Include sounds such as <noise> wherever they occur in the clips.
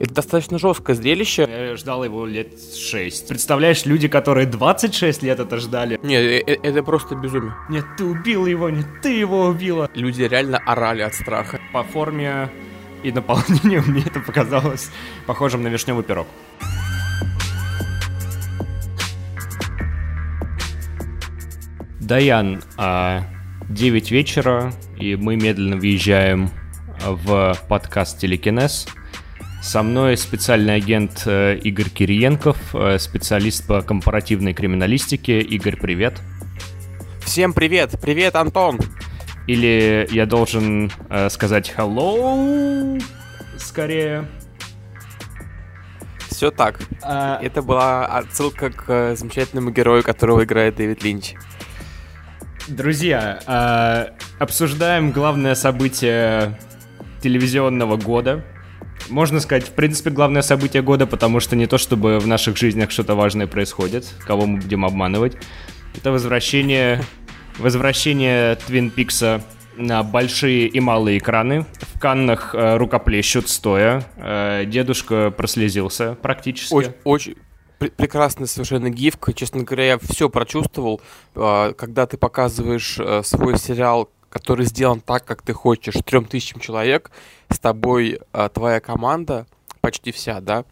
Это достаточно жесткое зрелище. Я ждал его лет 6. Представляешь, люди, которые 26 лет это ждали. Нет, э, э, это просто безумие. Нет, ты убил его, нет, ты его убила. Люди реально орали от страха. По форме и наполнению <laughs> мне это показалось похожим на вишневый пирог. Даян, а 9 вечера, и мы медленно въезжаем в подкаст «Телекинез». Со мной специальный агент э, Игорь Кириенков, э, специалист по компаративной криминалистике. Игорь, привет. Всем привет! Привет, Антон! Или я должен э, сказать hello скорее? Все так. А... Это была отсылка к э, замечательному герою, которого играет Дэвид Линч. Друзья, э, обсуждаем главное событие телевизионного года — можно сказать, в принципе, главное событие года, потому что не то, чтобы в наших жизнях что-то важное происходит, кого мы будем обманывать. Это возвращение, возвращение Твин Пикса на большие и малые экраны. В Каннах э, рукоплещут стоя. Э, дедушка прослезился практически. Очень, очень прекрасная совершенно гифка. Честно говоря, я все прочувствовал, э, когда ты показываешь э, свой сериал который сделан так, как ты хочешь, трем тысячам человек, с тобой а, твоя команда, почти вся, да,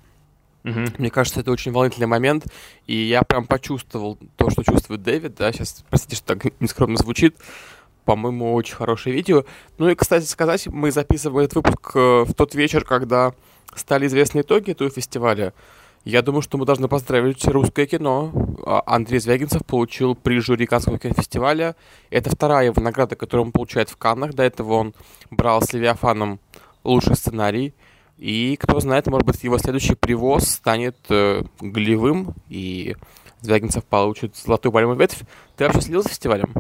Угу. Мне кажется, это очень волнительный момент, и я прям почувствовал то, что чувствует Дэвид, да, сейчас, простите, что так <laughs> нескромно звучит, по-моему, очень хорошее видео. Ну и, кстати сказать, мы записываем этот выпуск э, в тот вечер, когда стали известны итоги этого фестиваля. Я думаю, что мы должны поздравить русское кино. А, Андрей Звягинцев получил приз жюри Каннского кинофестиваля. Это вторая его награда, которую он получает в Каннах. До этого он брал с Левиафаном лучший сценарий. И кто знает, может быть, его следующий привоз станет э, голевым, и Звягинцев получит золотую пальмовую ветвь. Ты вообще следил за фестивалем?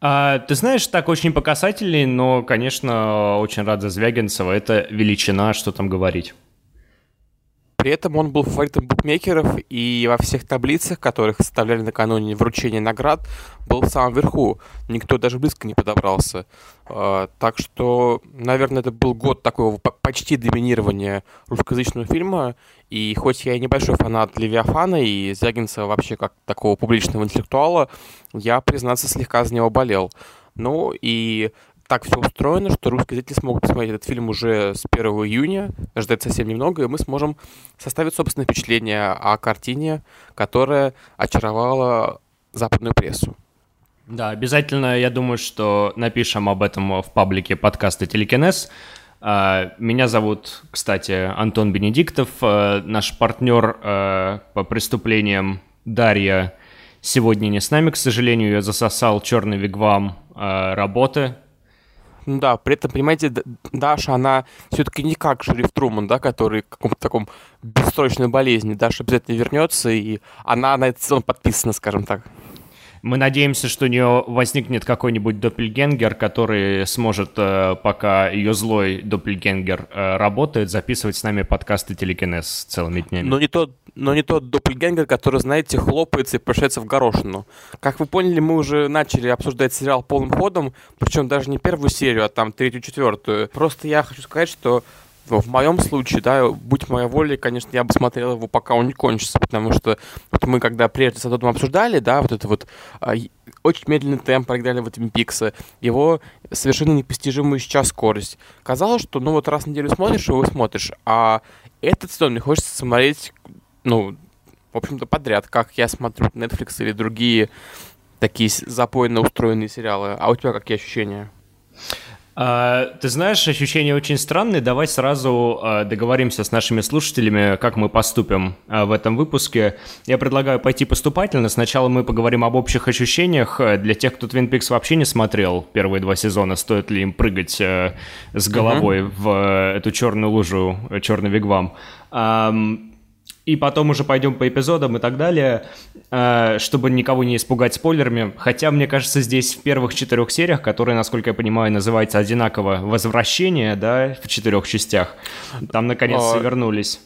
А, ты знаешь, так очень по но, конечно, очень рад за Звягинцева. Это величина, что там говорить. При этом он был фаворитом букмекеров и во всех таблицах, которых составляли накануне вручения наград, был в самом верху. Никто даже близко не подобрался. А, так что, наверное, это был год такого почти доминирования русскоязычного фильма. И хоть я и небольшой фанат Левиафана и Звягинцева вообще как такого публичного интеллектуала, я, признаться, слегка за него болел. Ну и так все устроено, что русские зрители смогут посмотреть этот фильм уже с 1 июня, ждать совсем немного, и мы сможем составить собственное впечатление о картине, которая очаровала западную прессу. Да, обязательно, я думаю, что напишем об этом в паблике подкаста «Телекинез». А, меня зовут, кстати, Антон Бенедиктов, а, наш партнер а, по преступлениям Дарья сегодня не с нами, к сожалению, я засосал черный вигвам работы, ну да, при этом, понимаете, Даша, она все-таки не как Шериф Труман, да, который в каком-то таком бессрочной болезни. Даша обязательно вернется, и она на этот сезон подписана, скажем так. Мы надеемся, что у нее возникнет какой-нибудь доппельгенгер, который сможет, э, пока ее злой доппельгенгер э, работает, записывать с нами подкасты телекинез целыми днями. Но не тот, но не тот доппельгенгер, который, знаете, хлопается и превращается в горошину. Как вы поняли, мы уже начали обсуждать сериал полным ходом, причем даже не первую серию, а там третью, четвертую. Просто я хочу сказать, что в моем случае, да, будь моя воля, конечно, я бы смотрел его, пока он не кончится, потому что вот мы, когда прежде с Адотом обсуждали, да, вот это вот а, очень медленный темп проиграли в этом Пикса, его совершенно непостижимую сейчас скорость. Казалось, что, ну, вот раз в неделю смотришь, его смотришь, а этот сезон мне хочется смотреть, ну, в общем-то, подряд, как я смотрю Netflix или другие такие запойно устроенные сериалы. А у тебя какие ощущения? А, ты знаешь, ощущения очень странные. Давай сразу а, договоримся с нашими слушателями, как мы поступим а, в этом выпуске. Я предлагаю пойти поступательно. Сначала мы поговорим об общих ощущениях. Для тех, кто Twin Peaks вообще не смотрел первые два сезона, стоит ли им прыгать с головой uh-huh. в эту черную лужу, черный вигвам и потом уже пойдем по эпизодам и так далее, э, чтобы никого не испугать спойлерами. Хотя, мне кажется, здесь в первых четырех сериях, которые, насколько я понимаю, называются одинаково «Возвращение», да, в четырех частях, там наконец-то а, вернулись.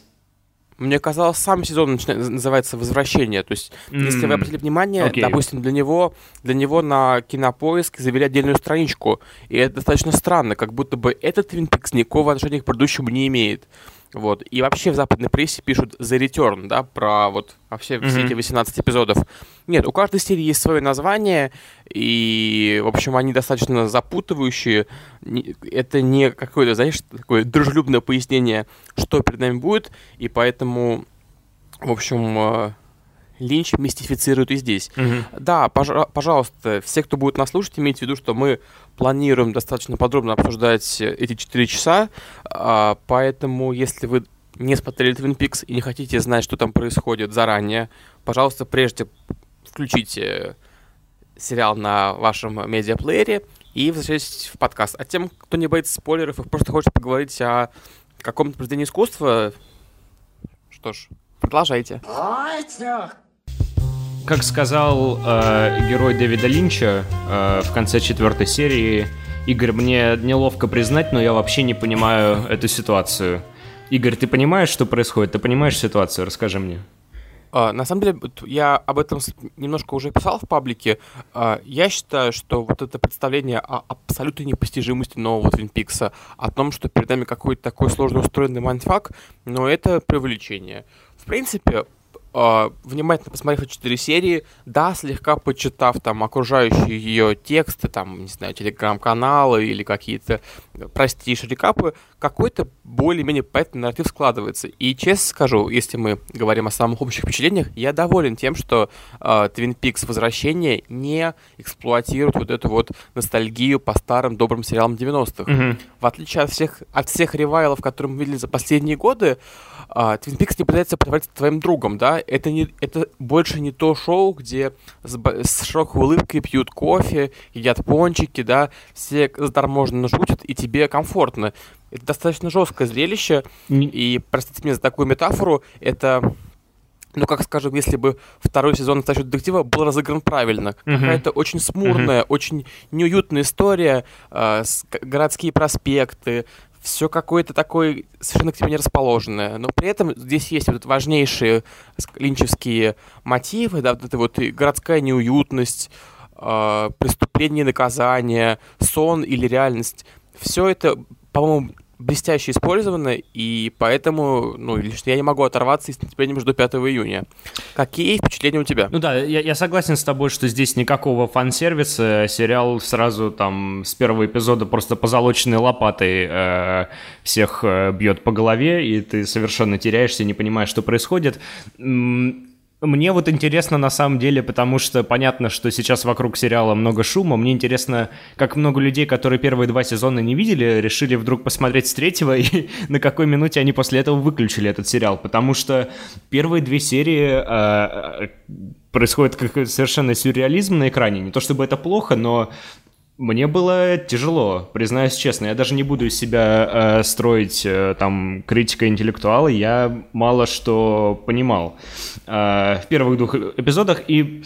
Мне казалось, сам сезон называется «Возвращение». То есть, mm. если вы обратили внимание, okay. допустим, для него, для него на Кинопоиск завели отдельную страничку, и это достаточно странно, как будто бы этот Twin Peaks никакого отношения к предыдущему не имеет. Вот. И вообще в западной прессе пишут The Return, да, про вот а все, mm-hmm. все эти 18 эпизодов. Нет, у каждой серии есть свое название, и, в общем, они достаточно запутывающие. Это не какое-то, знаешь, такое дружелюбное пояснение, что перед нами будет, и поэтому, в общем, э, Линч мистифицирует и здесь. Mm-hmm. Да, пож- пожалуйста, все, кто будет нас слушать, имейте в виду, что мы планируем достаточно подробно обсуждать эти 4 часа, а, поэтому если вы не смотрели Twin Peaks и не хотите знать, что там происходит заранее, пожалуйста, прежде включите сериал на вашем медиаплеере и возвращайтесь в подкаст. А тем, кто не боится спойлеров и просто хочет поговорить о каком-то произведении искусства, что ж, продолжайте. Как сказал э, герой Дэвида Линча э, в конце четвертой серии, Игорь, мне неловко признать, но я вообще не понимаю эту ситуацию. Игорь, ты понимаешь, что происходит? Ты понимаешь ситуацию? Расскажи мне. Uh, на самом деле, я об этом немножко уже писал в паблике. Uh, я считаю, что вот это представление о абсолютной непостижимости нового Твин Пикса, о том, что перед нами какой-то такой сложно устроенный мантфак, но это преувеличение. В принципе, Uh, внимательно посмотрев четыре серии, да, слегка почитав там окружающие ее тексты, там, не знаю, телеграм-каналы или какие-то простейшие рекапы, какой-то более-менее понятный нарратив складывается. И честно скажу, если мы говорим о самых общих впечатлениях, я доволен тем, что uh, Twin Peaks Возвращение не эксплуатирует вот эту вот ностальгию по старым добрым сериалам 90-х. Mm-hmm. В отличие от всех, от всех ревайлов, которые мы видели за последние годы, uh, Twin Peaks не пытается притвориться твоим другом, да, это, не, это больше не то шоу, где с, с широкой улыбкой пьют кофе, едят пончики, да, все заторможенно шутят, и тебе комфортно. Это достаточно жесткое зрелище, mm. и, простите меня за такую метафору, это ну, как скажем, если бы второй сезон «Настоящего детектива» был разыгран правильно. Uh-huh. Какая-то очень смурная, uh-huh. очень неуютная история, э, с, городские проспекты, все какое-то такое совершенно к тебе не расположенное. Но при этом здесь есть вот важнейшие линчевские мотивы, да, вот эта вот городская неуютность, э, преступление, наказание, сон или реальность. Все это, по-моему, блестяще использовано, и поэтому, ну, лично я не могу оторваться и с нетерпением жду 5 июня. Какие впечатления у тебя? Ну да, я, я согласен с тобой, что здесь никакого фан-сервиса, сериал сразу там с первого эпизода просто позолоченной лопатой э, всех э, бьет по голове, и ты совершенно теряешься, не понимаешь, что происходит. Мне вот интересно на самом деле, потому что понятно, что сейчас вокруг сериала много шума. Мне интересно, как много людей, которые первые два сезона не видели, решили вдруг посмотреть с третьего, и <laughs> на какой минуте они после этого выключили этот сериал. Потому что первые две серии э, происходит какой-то совершенно сюрреализм на экране. Не то чтобы это плохо, но мне было тяжело, признаюсь честно. Я даже не буду из себя э, строить э, там критика интеллектуала. Я мало что понимал э, в первых двух эпизодах. И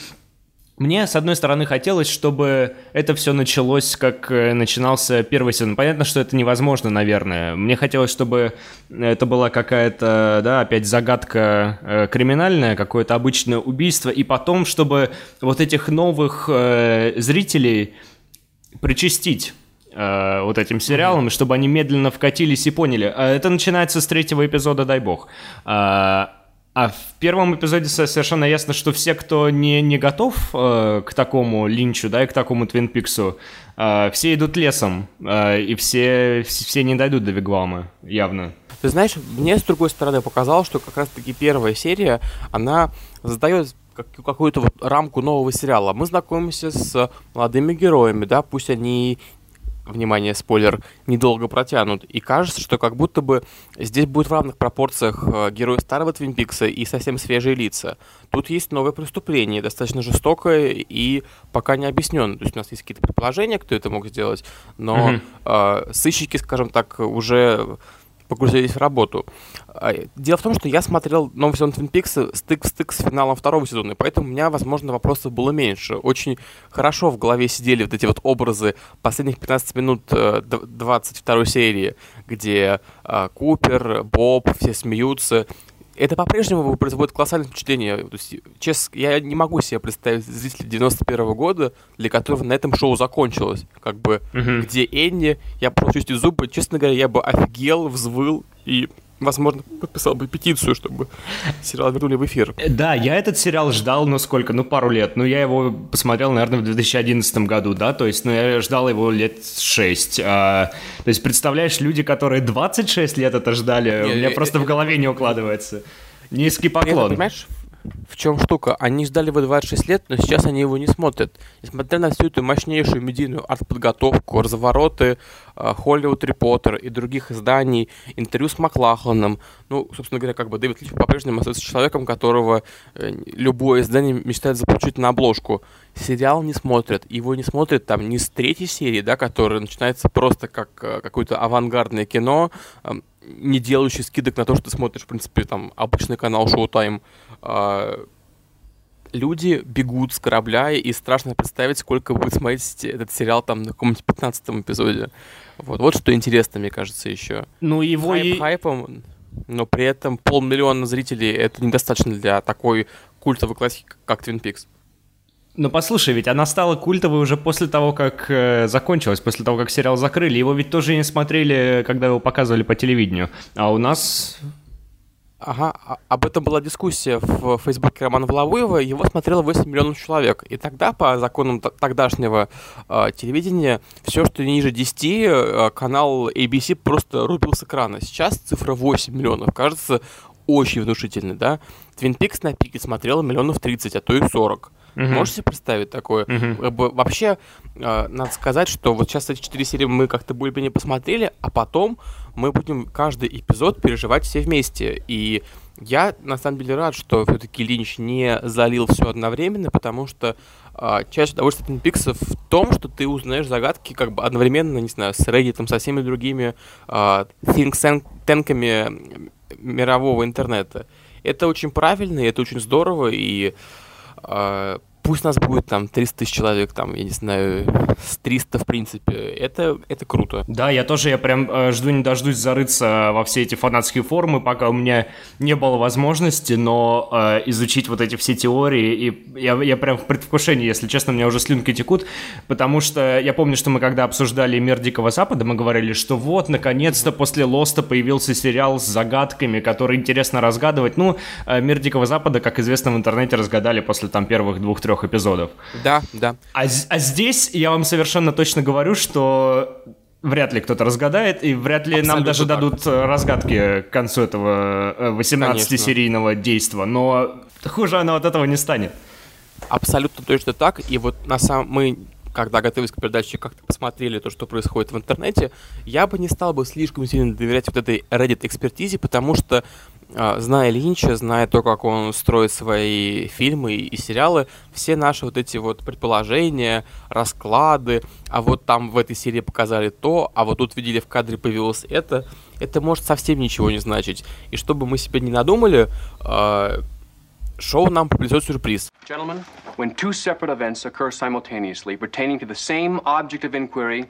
мне, с одной стороны, хотелось, чтобы это все началось, как э, начинался первый сезон. Понятно, что это невозможно, наверное. Мне хотелось, чтобы это была какая-то, да, опять загадка э, криминальная, какое-то обычное убийство, и потом, чтобы вот этих новых э, зрителей причастить э, вот этим сериалам, mm-hmm. чтобы они медленно вкатились и поняли. А это начинается с третьего эпизода, дай бог. А, а в первом эпизоде совершенно ясно, что все, кто не, не готов э, к такому линчу, да, и к такому Твин Пиксу, э, все идут лесом, э, и все, все не дойдут до Вигвама, явно. Ты знаешь, мне с другой стороны показалось, что как раз-таки первая серия, она задает какую-то вот рамку нового сериала. Мы знакомимся с молодыми героями, да, пусть они внимание, спойлер, недолго протянут. И кажется, что как будто бы здесь будет в равных пропорциях э, герои старого Твин Пикса и совсем свежие лица. Тут есть новое преступление, достаточно жестокое и пока не объясненное. То есть у нас есть какие-то предположения, кто это мог сделать, но mm-hmm. э, сыщики, скажем так, уже погрузились в работу. А, дело в том, что я смотрел новый сезон Twin Peaks стык в стык с финалом второго сезона, поэтому у меня, возможно, вопросов было меньше. Очень хорошо в голове сидели вот эти вот образы последних 15 минут 22 э, серии, где а, Купер, Боб, все смеются, это по-прежнему производит колоссальное впечатление. То есть, честно, я не могу себе представить зрителя 91 -го года, для которого на этом шоу закончилось. Как бы, uh-huh. где Энни, я просто чувствую зубы, честно говоря, я бы офигел, взвыл и возможно, подписал бы петицию, чтобы сериал вернули в эфир. Э, да, я этот сериал ждал, ну сколько, ну пару лет. Ну я его посмотрел, наверное, в 2011 году, да, то есть, ну я ждал его лет 6. А, то есть, представляешь, люди, которые 26 лет это ждали, не, у меня не, просто не, в голове не укладывается. Низкий поклон. Это, понимаешь, в чем штука? Они ждали его 26 лет, но сейчас они его не смотрят. Несмотря на всю эту мощнейшую медийную арт-подготовку, развороты, Холливуд Репортер и других изданий, интервью с Маклахланом, ну, собственно говоря, как бы Дэвид Лич по-прежнему остается человеком, которого э, любое издание мечтает заполучить на обложку. Сериал не смотрят, его не смотрят там не с третьей серии, да, которая начинается просто как э, какое-то авангардное кино, не делающий скидок на то, что ты смотришь, в принципе, там, обычный канал Showtime, а, люди бегут с корабля, и страшно представить, сколько будет смотреть этот сериал там на каком-нибудь 15 эпизоде. Вот, вот что интересно, мне кажется, еще. Ну, его Хайп и... хайпом, но при этом полмиллиона зрителей это недостаточно для такой культовой классики, как Twin Peaks. Ну послушай, ведь она стала культовой уже после того, как э, закончилась, после того, как сериал закрыли. Его ведь тоже не смотрели, когда его показывали по телевидению. А у нас Ага, а, об этом была дискуссия в фейсбуке Романа Воловуева, его смотрело 8 миллионов человек. И тогда, по законам тогдашнего э, телевидения, все, что ниже 10, э, канал ABC просто рубил с экрана. Сейчас цифра 8 миллионов, кажется, очень внушительной, да? Твин Пикс на пике смотрела миллионов 30, а то и 40. Угу. Можете себе представить такое? Угу. Вообще, э, надо сказать, что вот сейчас эти четыре серии мы как-то более-менее посмотрели, а потом мы будем каждый эпизод переживать все вместе. И я, на самом деле, рад, что все-таки Линч не залил все одновременно, потому что э, часть удовольствия Twin Peaks в том, что ты узнаешь загадки как бы одновременно, не знаю, с Reddit, со всеми другими э, think мирового интернета. Это очень правильно, и это очень здорово, и э, пусть нас будет там 300 тысяч человек, там, я не знаю, с 300 в принципе, это, это круто. Да, я тоже, я прям э, жду не дождусь зарыться во все эти фанатские форумы, пока у меня не было возможности, но э, изучить вот эти все теории, и я, я прям в предвкушении, если честно, у меня уже слюнки текут, потому что я помню, что мы когда обсуждали «Мир Дикого Запада», мы говорили, что вот, наконец-то после «Лоста» появился сериал с загадками, который интересно разгадывать. Ну, э, «Мир Дикого Запада», как известно, в интернете разгадали после там первых двух-трех трех эпизодов. Да, да. А, а здесь я вам совершенно точно говорю, что вряд ли кто-то разгадает, и вряд ли Абсолютно нам даже так. дадут э, разгадки к концу этого 18-серийного э, действа, но хуже оно от этого не станет. Абсолютно точно так, и вот на самом мы когда готовились к передаче, как-то посмотрели то, что происходит в интернете, я бы не стал бы слишком сильно доверять вот этой Reddit-экспертизе, потому что зная Линча, зная то, как он строит свои фильмы и сериалы, все наши вот эти вот предположения, расклады, а вот там в этой серии показали то, а вот тут видели в кадре появилось это, это может совсем ничего не значить. И чтобы мы себе не надумали, а, шоу нам приплетет сюрприз. Gentlemen, when two separate events occur simultaneously pertaining to the same object of inquiry,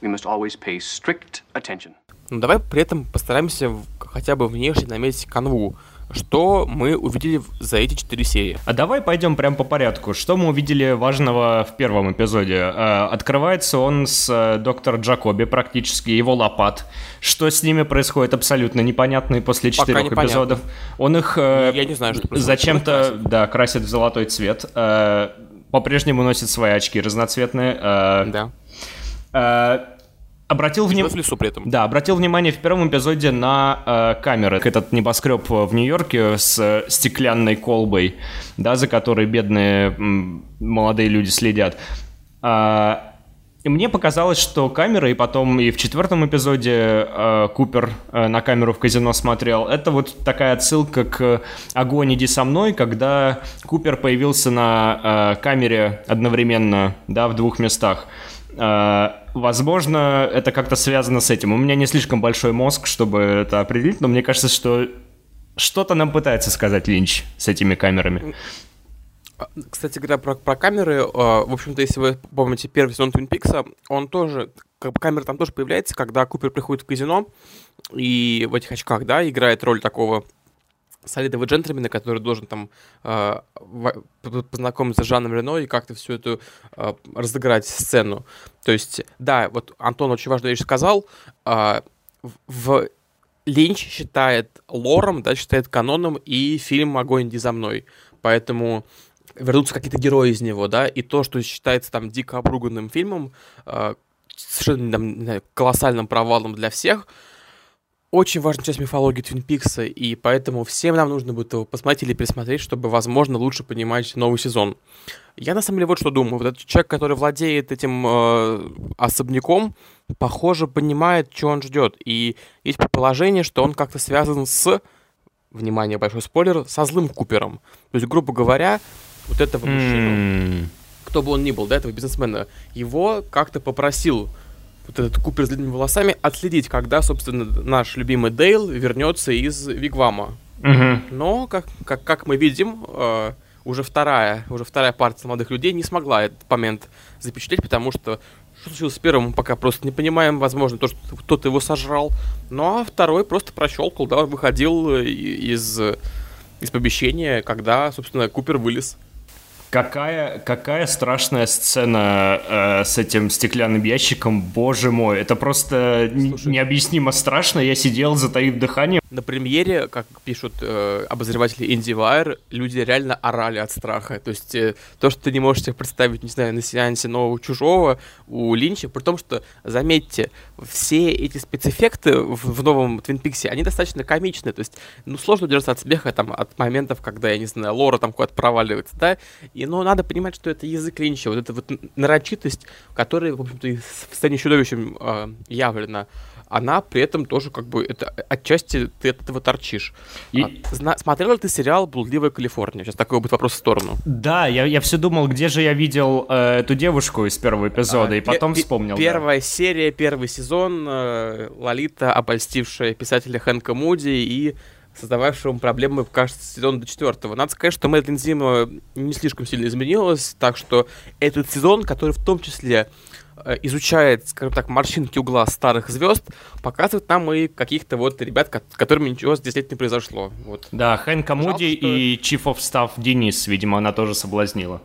we must always pay strict attention. Но ну, давай при этом постараемся хотя бы внешне наметить канву. Что мы увидели за эти четыре серии? А давай пойдем прямо по порядку. Что мы увидели важного в первом эпизоде? Э, открывается он с э, доктор Джакоби практически, его лопат. Что с ними происходит абсолютно непонятно и после четырех эпизодов. Он их э, Я не знаю, что зачем-то да, красит в золотой цвет. По-прежнему носит свои очки разноцветные. Да обратил внимание... в лесу при этом. Да, обратил внимание в первом эпизоде на э, камеры. Этот небоскреб в Нью-Йорке с э, стеклянной колбой, да, за которой бедные м, молодые люди следят. А, и мне показалось, что камера, и потом и в четвертом эпизоде э, Купер э, на камеру в казино смотрел, это вот такая отсылка к «Огонь, иди со мной», когда Купер появился на э, камере одновременно, да, в двух местах. Э, возможно, это как-то связано с этим. У меня не слишком большой мозг, чтобы это определить, но мне кажется, что что-то нам пытается сказать Линч с этими камерами. А, кстати говоря, про, про камеры, э, в общем-то, если вы помните первый сезон Twin Peaks, он тоже, как бы камера там тоже появляется, когда Купер приходит в казино и в этих очках, да, играет роль такого солидного джентльмена, который должен там э, познакомиться с Жаном Рено и как-то всю эту э, разыграть сцену. То есть, да, вот Антон очень важную вещь сказал. Э, в Линч считает лором, да, считает каноном и фильм «Огонь, иди за мной». Поэтому вернутся какие-то герои из него, да, и то, что считается там дико обруганным фильмом, э, совершенно там, знаю, колоссальным провалом для всех, очень важная часть мифологии Твин Пикса, и поэтому всем нам нужно будет его посмотреть или пересмотреть, чтобы, возможно, лучше понимать новый сезон. Я на самом деле вот что думаю. Вот этот человек, который владеет этим э, особняком, похоже, понимает, что он ждет. И есть предположение, что он как-то связан с, внимание, большой спойлер, со злым Купером. То есть, грубо говоря, вот этого мужчину, кто бы он ни был, да, этого бизнесмена, его как-то попросил вот этот Купер с длинными волосами отследить, когда, собственно, наш любимый Дейл вернется из Вигвама. Мгм. Но, как, как, как мы видим, э, уже вторая, уже вторая партия молодых людей не смогла этот момент запечатлеть, потому что что случилось с первым, мы пока просто не понимаем. Возможно, то, что кто-то его сожрал. Ну, а второй просто прощелкал, да, он выходил э, из, из помещения, когда, собственно, Купер вылез. Какая, какая страшная сцена э, с этим стеклянным ящиком, боже мой, это просто Слушай. необъяснимо страшно, я сидел, затаив дыхание. На премьере, как пишут э, обозреватели IndieWire, люди реально орали от страха. То есть э, то, что ты не можешь себе представить, не знаю, на сеансе нового чужого у Линча, при том, что, заметьте, все эти спецэффекты в, в новом Твин Пиксе, они достаточно комичные. То есть, ну, сложно удержаться от смеха там, от моментов, когда, я не знаю, Лора там куда-то проваливается, да, и, ну, надо понимать, что это язык Линча, вот эта вот нарочитость, которая, в общем-то, в сцене чудовищем э, явлена, она при этом тоже как бы это отчасти ты от этого торчишь. И- А, зна- смотрел ли ты сериал «Блудливая Калифорния»? Сейчас такой будет вопрос в сторону. Да, я, я все думал, где же я видел э, эту девушку из первого эпизода, А, и потом пе- вспомнил. да. Первая серия, первый сезон, э, Лолита, обольстившая писателя Хэнка Муди и создававшего ему проблемы, кажется, с сезона до четвертого. Надо сказать, что Мэдлин Зима не слишком сильно изменилась, так что этот сезон, который в том числе э, изучает, скажем так, морщинки угла старых звезд, показывает нам и каких-то вот ребят, с которыми ничего здесь не произошло. Вот. Да, Хэнка Муди что- и Chief of Staff Денис, видимо, она тоже соблазнила.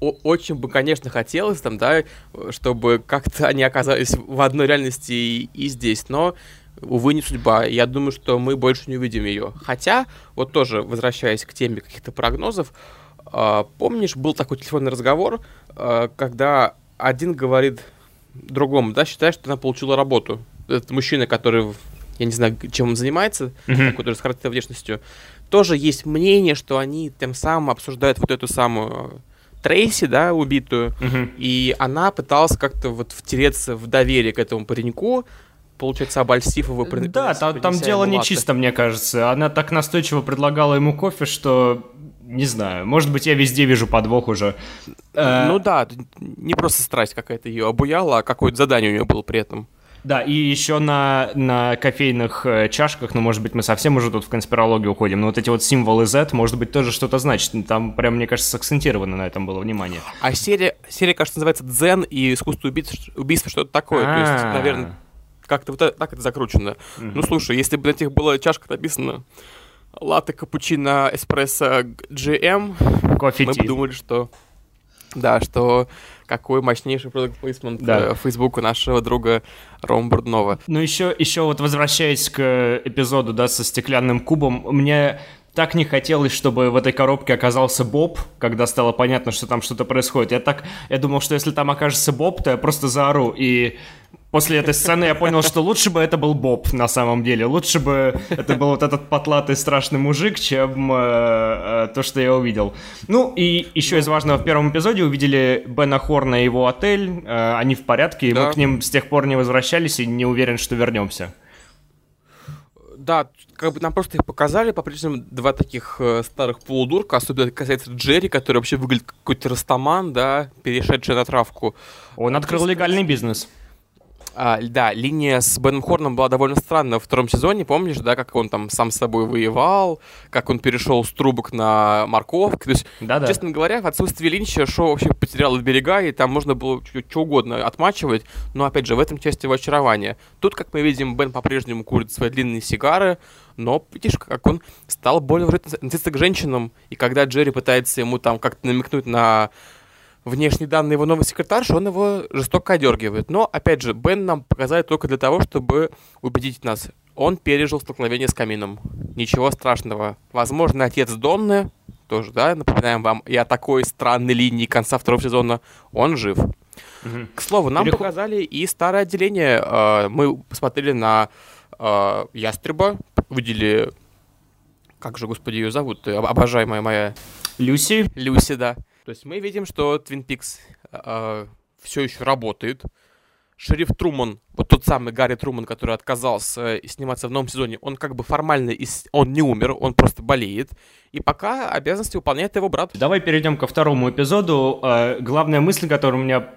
Очень бы, конечно, хотелось там, да, чтобы как-то они оказались в одной реальности и, и здесь, но, увы, не судьба. Я думаю, что мы больше не увидим ее. Хотя, вот тоже, возвращаясь к теме каких-то прогнозов, а, помнишь, был такой телефонный разговор, а, когда один говорит другому, да, считает, что она получила работу. Этот мужчина, который, я не знаю, чем он занимается, такой тоже с характерной внешностью, тоже есть мнение, что они тем самым обсуждают вот эту самую Трейси, да, убитую, Мгм. и она пыталась как-то вот втереться в доверие к этому пареньку, получается, обольстив его. Да, там, там дело не чисто, мне кажется. Она так настойчиво предлагала ему кофе, что не знаю. Может быть, я везде вижу подвох уже. Э, Ну да, не просто страсть какая-то ее обуяла, а какое-то задание у нее было при этом. Да, и еще на, на кофейных э, чашках, ну, может быть, мы совсем уже тут в конспирологию уходим, но вот эти вот символы Z, может быть, тоже что-то значит. Там прям, мне кажется, сакцентировано на этом было внимание. А серия, серия, кажется, называется «Дзен» и «Искусство убийства», убийства что-то такое. То есть, А. наверное, как-то вот это- так это закручено. Ну, слушай, если бы на этих было чашка написано латте, капучино, эспрессо, GM, Кофе мы ти. бы думали, что... Да, что какой мощнейший продукт плейсмент Да. в Фейсбуку нашего друга Рома Бурднова. Ну, еще, еще вот возвращаясь к эпизоду, да, со стеклянным кубом, мне так не хотелось, чтобы в этой коробке оказался Боб, когда стало понятно, что там что-то происходит. Я так, я думал, что если там окажется Боб, то я просто заору. И после этой сцены я понял, что лучше бы это был Боб на самом деле. Лучше бы это был вот этот потлатый страшный мужик, чем э, э, то, что я увидел. Ну, и еще из важного, в первом эпизоде увидели Бена Хорна и его отель. Э, они в порядке, и мы Да. к ним с тех пор не возвращались, и не уверен, что вернемся. Да, как бы нам просто их показали, по-прежнему два таких э, старых полудурка, особенно это касается Джерри, который вообще выглядит как какой-то растаман, да, перешедший на травку. Он открыл легальный бизнес. А, да, линия с Беном Хорном была довольно странная во втором сезоне, помнишь, да, как он там сам с собой воевал, как он перешел с трубок на морковки, то есть, Да-да. честно говоря, в отсутствии Линча шоу вообще потеряло берега, и там можно было что угодно отмачивать, но, опять же, в этом часть его очарования. Тут, как мы видим, Бен по-прежнему курит свои длинные сигары, но видишь, как он стал более уже относиться к женщинам, и когда Джерри пытается ему там как-то намекнуть на внешние данные его новой секретарши, он его жестоко одергивает. Но, опять же, Бен нам показали только для того, чтобы убедить нас, Он пережил столкновение с камином. Ничего страшного. Возможно, отец Донны, тоже, да, напоминаем вам, и о такой странной линии конца второго сезона, он жив. Угу. К слову, нам Переход... показали и старое отделение. Э, мы посмотрели на э, Ястреба, видели... Как же, господи, ее зовут? Обожаемая моя... Люси? Люси, да. То есть мы видим, что Twin Peaks э, все еще работает. Шериф Труман, вот тот самый Гарри Труман, который отказался э, сниматься в новом сезоне, он как бы формально, он не умер, он просто болеет. И пока обязанности выполняет его брат. Давай перейдем ко второму эпизоду. Э, главная мысль, которая у меня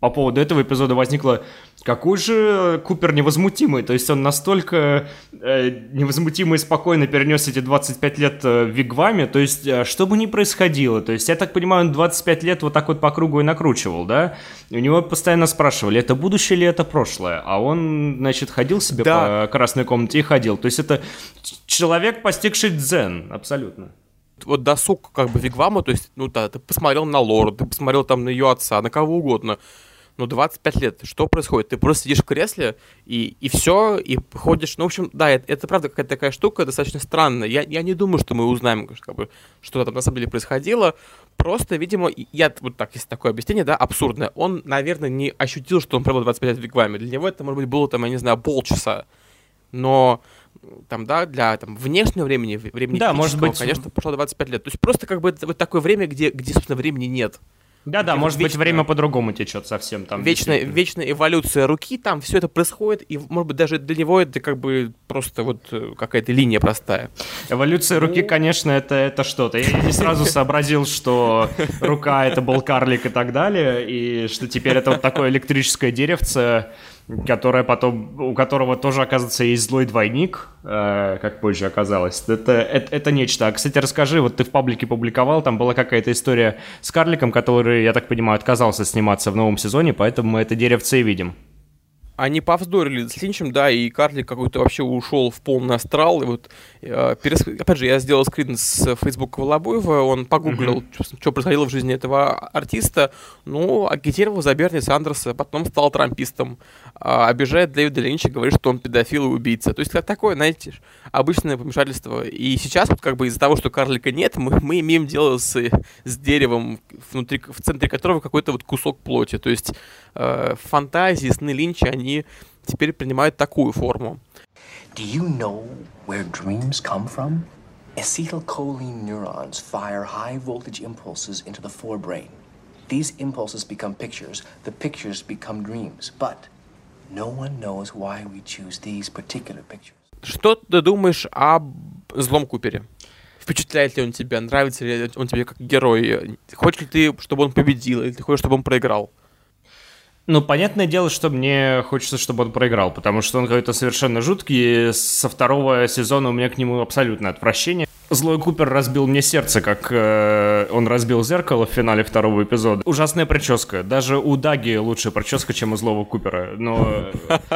по поводу этого эпизода возникла, какой же Купер невозмутимый, то есть он настолько э, невозмутимый и спокойно перенес эти 25 лет э, в Вигваме, то есть э, что бы ни происходило, то есть я так понимаю, он 25 лет вот так вот по кругу и накручивал, да, и у него постоянно спрашивали, это будущее или это прошлое, а он, значит, ходил себе да. по красной комнате и ходил, то есть это человек, постигший дзен, абсолютно. Вот досуг как бы Вигвама, то есть, ну да, ты посмотрел на Лору, ты посмотрел там на ее отца, на кого угодно, ну, 25 лет, что происходит? Ты просто сидишь в кресле, и, и все, и ходишь, ну, в общем, да, это, это правда какая-то такая штука достаточно странная. Я, я не думаю, что мы узнаем, как бы, что там на самом деле происходило. Просто, видимо, я, вот так, есть такое объяснение, да, абсурдное, он, наверное, не ощутил, что он провел 25 лет в Вигваме. Для него это, может быть, было, там, я не знаю, полчаса. Но там, да, для там, внешнего времени, времени да, может быть... конечно, прошло 25 лет. То есть просто как бы это вот такое время, где, где собственно, времени нет. Да-да, может вечная, быть, время по-другому течет совсем там. Вечная, вечная эволюция руки, там все это происходит, и, может быть, даже для него это как бы просто вот э, какая-то линия простая. Эволюция ну... руки, конечно, это, это что-то. Я не сразу сообразил, что рука — это был карлик и так далее, и что теперь это вот такое электрическое деревце, которое потом, у которого тоже, оказывается, есть злой двойник, э, как позже оказалось. Это, это, это нечто. А, кстати, расскажи, вот ты в паблике публиковал, там была какая-то история с карликом, который, я так понимаю, отказался сниматься в новом сезоне, поэтому мы это деревце и видим они повздорили с Линчем, да, и Карлик какой-то вообще ушел в полный астрал. И вот, э, перес... опять же, я сделал скрин с Фейсбука Волобуева, он погуглил, mm-hmm. что происходило в жизни этого артиста, ну, агитировал за Берни Сандерса, потом стал трампистом, обижает Дэвида Линча, говорит, что он педофил и убийца. То есть, как такое, знаете, обычное помешательство. И сейчас, вот как бы из-за того, что Карлика нет, мы, мы имеем дело с, с деревом, внутри, в центре которого какой-то вот кусок плоти. То есть, э, фантазии, сны Линча, они теперь принимают такую форму. Do you know where dreams come from? Acetylcholine neurons fire high voltage impulses into the forebrain. These impulses become pictures, the pictures become dreams. But Что ты думаешь об злом Купере? Впечатляет ли он тебя? Нравится ли он тебе как герой? Хочешь ли ты, чтобы он победил, или ты хочешь, чтобы он проиграл? Ну, понятное дело, что мне хочется, чтобы он проиграл, потому что он какой-то совершенно жуткий. Со второго сезона у меня к нему абсолютное отвращение. Злой Купер разбил мне сердце, как э, он разбил зеркало в финале второго эпизода. Ужасная прическа. Даже у Даги лучшая прическа, чем у Злого Купера. Но...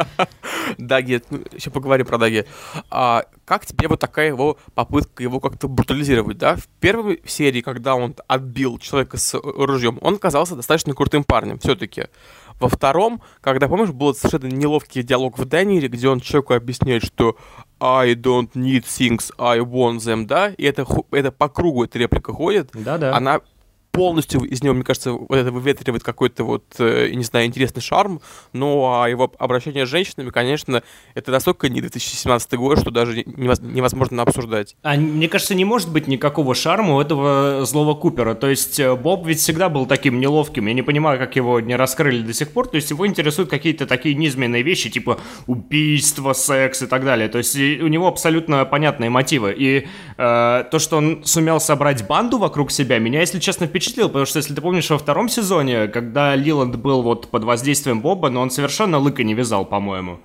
<laughs> Даги, ну, еще поговорим про Даги. А, как тебе вот такая его попытка его как-то брутализировать, да? В первой серии, когда он отбил человека с ружьем, он казался достаточно крутым парнем все-таки. Во втором, когда, помнишь, был совершенно неловкий диалог в Данире, где он человеку объясняет, что I don't need things, I want them, да, и это, это по кругу эта реплика ходит. Да-да. Она полностью из него, мне кажется, вот это выветривает какой-то вот, э, не знаю, интересный шарм, ну, а его обращение с женщинами, конечно, это настолько не 2017 год, что даже невозможно обсуждать. А мне кажется, не может быть никакого шарма у этого злого Купера, то есть э, Боб ведь всегда был таким неловким, я не понимаю, как его не раскрыли до сих пор, то есть его интересуют какие-то такие низменные вещи, типа убийство, секс и так далее, то есть у него абсолютно понятные мотивы, и э, то, что он сумел собрать банду вокруг себя, меня, если честно, впечатляет впечатлил, потому что, если ты помнишь, во втором сезоне, когда Лиланд был вот под воздействием Боба, но он совершенно лыка не вязал, по-моему.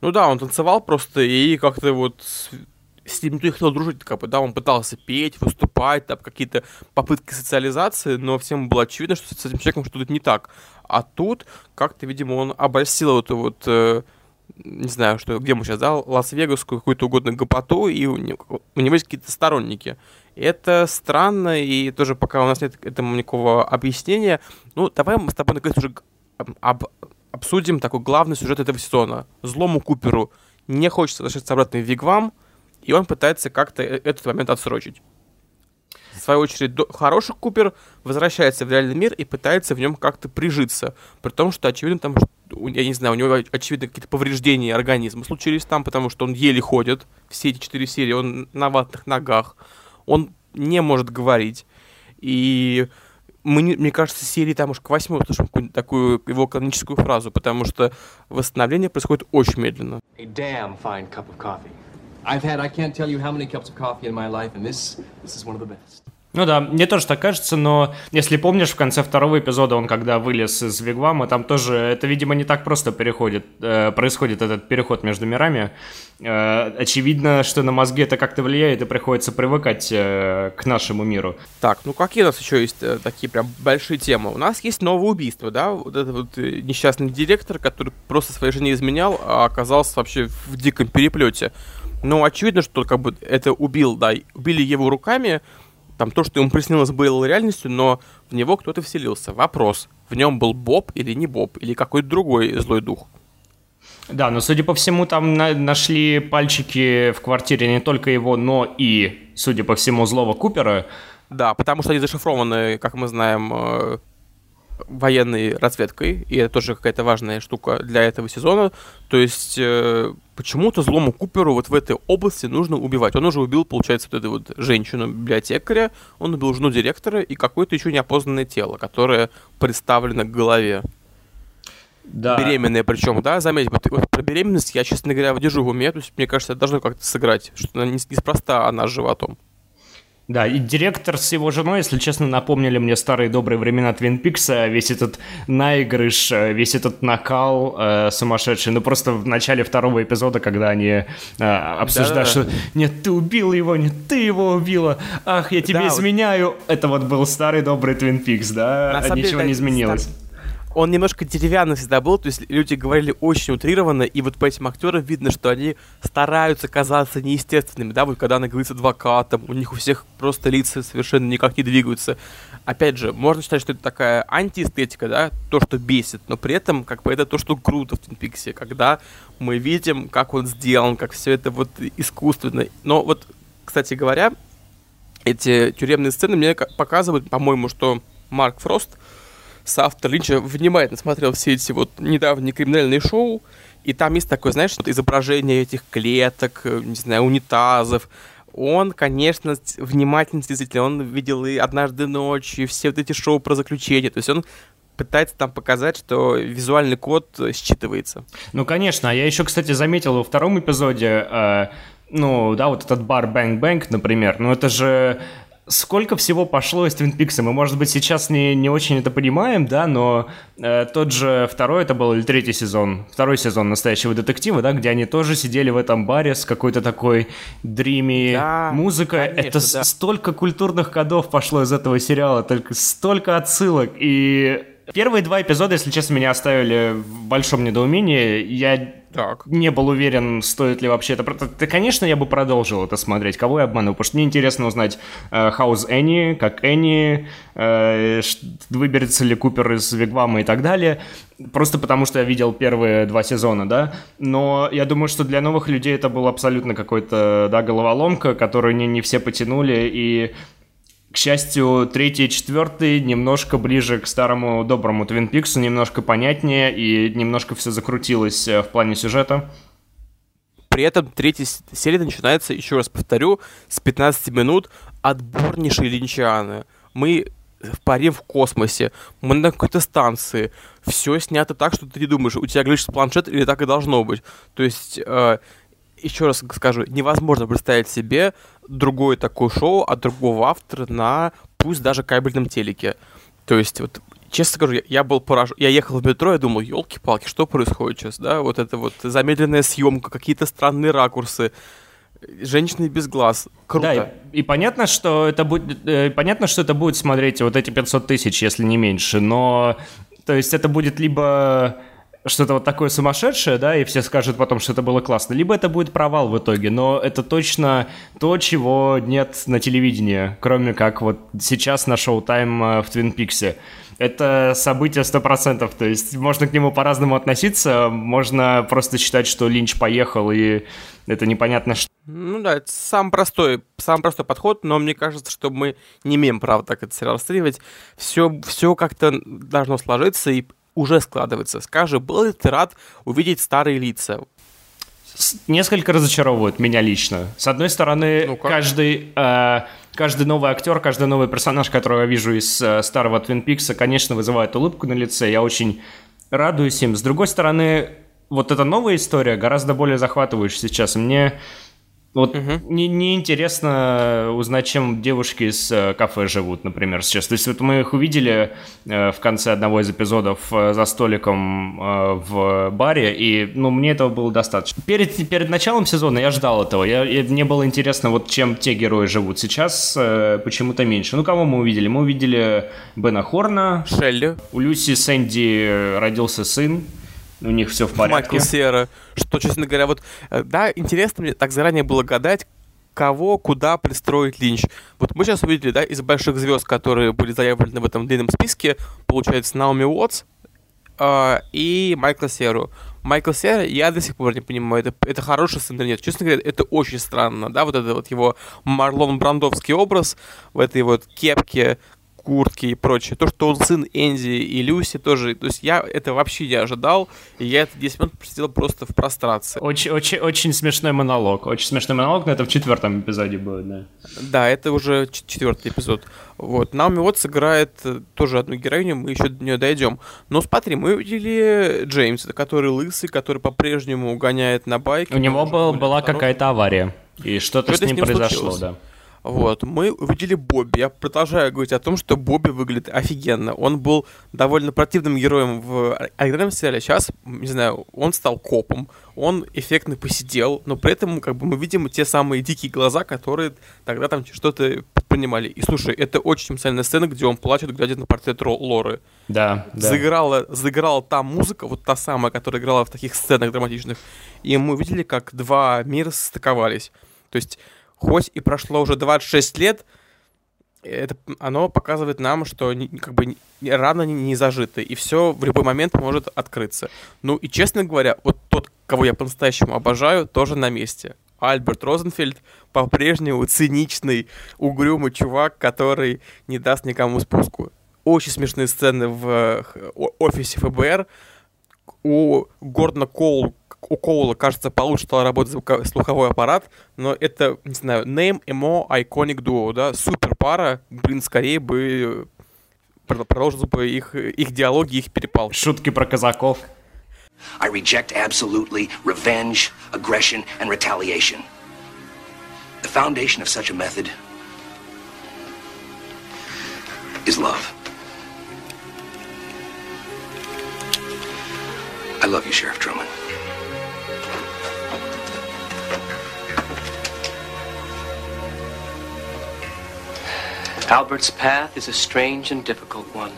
Ну да, он танцевал просто и как-то вот с ним никто не хотел дружить, как бы, да, он пытался петь, выступать, там какие-то попытки социализации, но всем было очевидно, что с этим человеком что-то не так. А тут как-то, видимо, он обольстил эту вот, э, не знаю, что, где мы сейчас, да, Лас-Вегасскую какую-то угодную гопоту, и у него, у него есть какие-то сторонники. Это странно, и тоже пока у нас нет этому никакого объяснения. Ну, давай мы с тобой наконец уже об, обсудим такой главный сюжет этого сезона. Злому Куперу не хочет возвращаться обратно в Вигвам, и он пытается как-то э, этот момент отсрочить. В свою очередь, хороший Купер возвращается в реальный мир и пытается в нем как-то прижиться. При том, что, очевидно, там, я не знаю, у него, очевидно, какие-то повреждения организма случились там, потому что он еле ходит. Все эти четыре серии он на ватных ногах. Он не может говорить. И мы, мне кажется, серии там уж к восьмой услышим какую-нибудь такую его каноническую фразу, потому что восстановление происходит очень медленно. A damn fine cup of coffee. I've had I can't tell you how many cups of coffee in my life, and this this is one of the best. Ну да, мне тоже так кажется, но если помнишь, в конце второго эпизода он когда вылез из Вигвама, там тоже это, видимо, не так просто переходит, э, происходит этот переход между мирами. Э, очевидно, что на мозги это как-то влияет, и приходится привыкать э, к нашему миру. Так, ну какие у нас еще есть э, такие прям большие темы? У нас есть новое убийство, да? Вот этот вот э, несчастный директор, который просто своей жене изменял, а оказался вообще в диком переплете. Ну, очевидно, что как бы это убил, да, убили его руками, там то, что ему приснилось, было реальностью, но в него кто-то вселился. Вопрос, в нем был Боб или не Боб, или какой-то другой злой дух. Да, но, судя по всему, там на- нашли пальчики в квартире не только его, но и, судя по всему, злого Купера. Да, потому что они зашифрованы, как мы знаем, э, военной разведкой, и это тоже какая-то важная штука для этого сезона. То есть э, почему-то злому Куперу вот в этой области нужно убивать. Он уже убил, получается, вот эту вот женщину-библиотекаря, он убил жену директора и какое-то еще неопознанное тело, которое представлено к голове. Да. Беременная причем, да, заметь, вот, вот про беременность я, честно говоря, держу в уме, то есть мне кажется, это должно как-то сыграть, что она неспроста она с животом. Да, и директор с его женой, если честно, напомнили мне старые добрые времена Твин Пикса, весь этот наигрыш, э, весь этот накал э, сумасшедший. Ну, просто в начале второго эпизода, когда они э, обсуждают, да. что «Нет, ты убил его, нет, ты его убила, ах, я тебе да, изменяю». Вот... Это вот был старый добрый Твин Пикс, да? Ничего деле, не изменилось. Стар он немножко деревянный всегда был, то есть люди говорили очень утрированно, и вот по этим актерам видно, что они стараются казаться неестественными, да, вот когда она говорит с адвокатом, у них у всех просто лица совершенно никак не двигаются. Опять же, можно считать, что это такая антиэстетика, да, то, что бесит, но при этом, как бы, это то, что круто в Твинпиксе, когда мы видим, как он сделан, как все это вот искусственно. Но вот, кстати говоря, эти тюремные сцены мне показывают, по-моему, что Марк Фрост — соавтор Линча внимательно смотрел все эти вот недавние криминальные шоу, и там есть такое, знаешь, изображение этих клеток, э, не знаю, унитазов. Он, конечно, внимательный зритель, он видел и «Однажды ночью», и все вот эти шоу про заключение. То есть он пытается там показать, что визуальный код считывается. Ну, конечно. А я еще, кстати, заметил во втором эпизоде, э, ну, да, вот этот бар Бэнк Бэнк, например, ну, это же сколько всего пошло из Твин Пикса. Мы, может быть, сейчас не, не очень это понимаем, да, но э, тот же второй, это был или третий сезон, второй сезон настоящего детектива, да, где они тоже сидели в этом баре с какой-то такой дрими да, музыкой. Конечно, это да. столько культурных кодов пошло из этого сериала, только столько отсылок. И первые два эпизода, если честно, меня оставили в большом недоумении. Я так. Не был уверен, стоит ли вообще это. Да, конечно, я бы продолжил это смотреть. Кого я обманул? Потому что мне интересно узнать, э, Энни, как Энни, выберется ли Купер из Вигвама и так далее. Просто потому, что я видел первые два сезона, да. Но я думаю, что для новых людей это был абсолютно какой-то, да, головоломка, которую не, не все потянули. И к счастью, третий и четвертый немножко ближе к старому доброму Твин Пиксу, немножко понятнее и немножко все закрутилось э, в плане сюжета. При этом третья серия начинается, еще раз повторю, с 15 минут отборнейшей линчаны. Мы парим в космосе, мы на какой-то станции. Все снято так, что ты не думаешь, у тебя глючит планшет или так и должно быть. То есть, э, еще раз скажу, невозможно представить себе другое такое шоу от другого автора на пусть даже кабельном телеке. То есть, вот, честно скажу, я, я был поражен. Я ехал в метро, я думал, елки-палки, что происходит сейчас, да? Вот это вот замедленная съемка, какие-то странные ракурсы женщины без глаз. Круто. Да, и, и понятно, что это будет, э, понятно, что это будет смотреть вот эти 500 тысяч, если не меньше, но, то есть это будет либо что-то вот такое сумасшедшее, да, и все скажут потом, что это было классно, либо это будет провал в итоге, но это точно то, чего нет на телевидении, кроме как вот сейчас на шоу-тайм э, в Твин Пиксе. это событие 100%, то есть можно к нему по-разному относиться, можно просто считать, что Линч поехал, и это непонятно что. Ну да, это самый простой, самый простой подход, но мне кажется, что мы не имеем права так это сериал расценивать. Все, все как-то должно сложиться и уже складывается. Скажи, был ли ты рад увидеть старые лица? Несколько разочаровывают меня лично. С одной стороны, ну каждый... Э, каждый новый актер, каждый новый персонаж, которого я вижу из э, старого Твин Пикса, конечно, вызывает улыбку на лице. Я очень радуюсь им. С другой стороны, вот эта новая история гораздо более захватывающая сейчас. Мне вот угу. не, не интересно узнать, чем девушки из э, кафе живут, например, сейчас. То есть вот мы их увидели э, в конце одного из эпизодов э, за столиком э, в баре, и ну мне этого было достаточно. Перед, перед началом сезона я ждал этого. Я, я, мне было интересно, вот чем те герои живут. Сейчас э, почему-то меньше. Ну, кого мы увидели? Мы увидели Бена Хорна. Шелли. У Люси Сэнди родился сын у них все в порядке. Майкл Сера, что, честно говоря, вот, э, да, интересно мне так заранее было гадать, кого куда пристроить Линч. Вот мы сейчас увидели, да, из больших звезд, которые были заявлены в этом длинном списке, получается, Наоми Уотс э, и Майкла Серу. Майкл Сера, я до сих пор не понимаю, это, это хороший сын или нет. Честно говоря, это очень странно, да, вот это вот его Марлон Брандовский образ в этой вот кепке, куртки и прочее. То, что он сын Энди и Люси тоже. То есть я это вообще не ожидал, и я это 10 минут просидел просто в прострации. Очень, очень, очень смешной монолог. Очень смешной монолог, но это в четвертом эпизоде будет, да. Да, это уже четвертый эпизод. Вот. Науми вот сыграет э, тоже одну героиню, мы еще до нее дойдем. Но смотри, мы увидели Джеймса, который лысый, который по-прежнему гоняет на байке. У него был, была какая-то авария. И что-то что с ним, с ним произошло, случилось. да. Вот, мы увидели Бобби. Я продолжаю говорить о том, что Бобби выглядит офигенно. Он был довольно противным героем в оригинальном сериале. Сейчас, не знаю, он стал копом, он эффектно посидел, но при этом как бы мы видим те самые дикие глаза, которые тогда там что-то предпринимали. И слушай, это очень эмоциональная сцена, где он плачет, глядя на портрет Лоры. Да, да. Заиграла, заиграла та музыка, вот та самая, которая играла в таких сценах драматичных. И мы увидели, как два мира стыковались. То есть хоть и прошло уже 26 лет, это, оно показывает нам, что как бы рано не, зажито, и все в любой момент может открыться. Ну и, честно говоря, вот тот, кого я по-настоящему обожаю, тоже на месте. Альберт Розенфельд по-прежнему циничный, угрюмый чувак, который не даст никому спуску. Очень смешные сцены в офисе ФБР. У Гордона Коул у Коула, кажется, получше стал работать слуховой аппарат, но это, не знаю, name emo iconic duo, да, супер пара, блин, скорее бы продолжил бы их, их диалоги, их перепал. Шутки про казаков. I reject absolutely revenge, aggression, and retaliation. The foundation of such a method is love. I love you, Sheriff Truman. Albert's path is a strange and difficult one.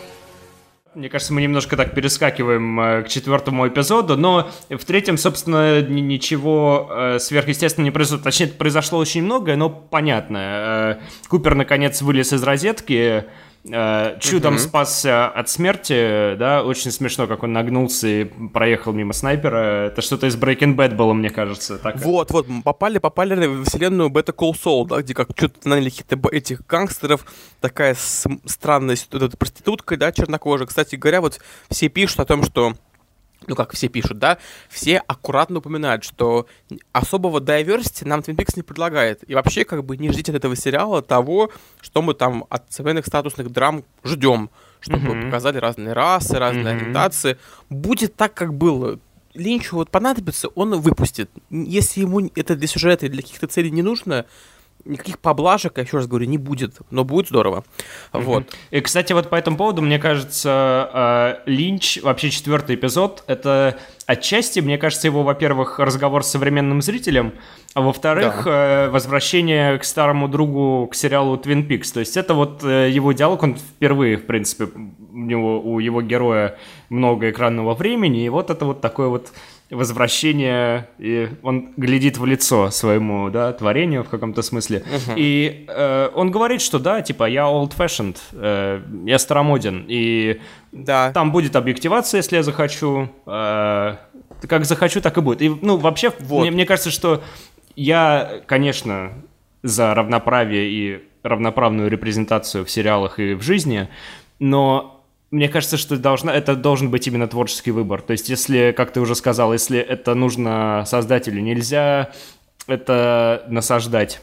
Мне кажется, мы немножко так перескакиваем э, к четвертому эпизоду, но в третьем, собственно, ничего э, сверхъестественного не произошло. Точнее, произошло очень многое, но понятно. Э, Купер, наконец, вылез из розетки, чудом uh-huh. спасся от смерти, да, очень смешно, как он нагнулся и проехал мимо снайпера. Это что-то из Breaking Bad было, мне кажется. Так. Вот, вот, попали, попали в вселенную Better Call Saul, да, где как что-то наняли каких-то этих гангстеров, такая странная вот проститутка, да, чернокожая. Кстати говоря, вот все пишут о том, что ну, как все пишут, да, все аккуратно упоминают, что особого diversity нам Twin Peaks не предлагает. И вообще, как бы, не ждите от этого сериала того, что мы там от современных статусных драм ждем, чтобы mm-hmm. показали разные расы, разные mm-hmm. ориентации. Будет так, как было. Линчу вот понадобится, он выпустит. Если ему это для сюжета и для каких-то целей не нужно, никаких поблажек, я еще раз говорю, не будет, но будет здорово. Mm-hmm. Вот. И, кстати, вот по этому поводу, мне кажется, э, Линч, вообще четвертый эпизод, это отчасти, мне кажется, его, во-первых, разговор с современным зрителем, а во-вторых, да. Э, возвращение к старому другу, к сериалу Twin Peaks. То есть это вот э, его диалог, он впервые, в принципе, у него, у его героя много экранного времени, и вот это вот такое вот возвращение, и он глядит в лицо своему, да, творению в каком-то смысле. Uh-huh. И э, он говорит, что да, типа, я old-fashioned, э, я старомоден, и да. там будет объективация, если я захочу, э, как захочу, так и будет. И, ну, вообще, вот. мне, мне кажется, что я, конечно, за равноправие и равноправную репрезентацию в сериалах и в жизни, но мне кажется, что должна, это должен быть именно творческий выбор. То есть, если, как ты уже сказал, если это нужно создателю, нельзя это насаждать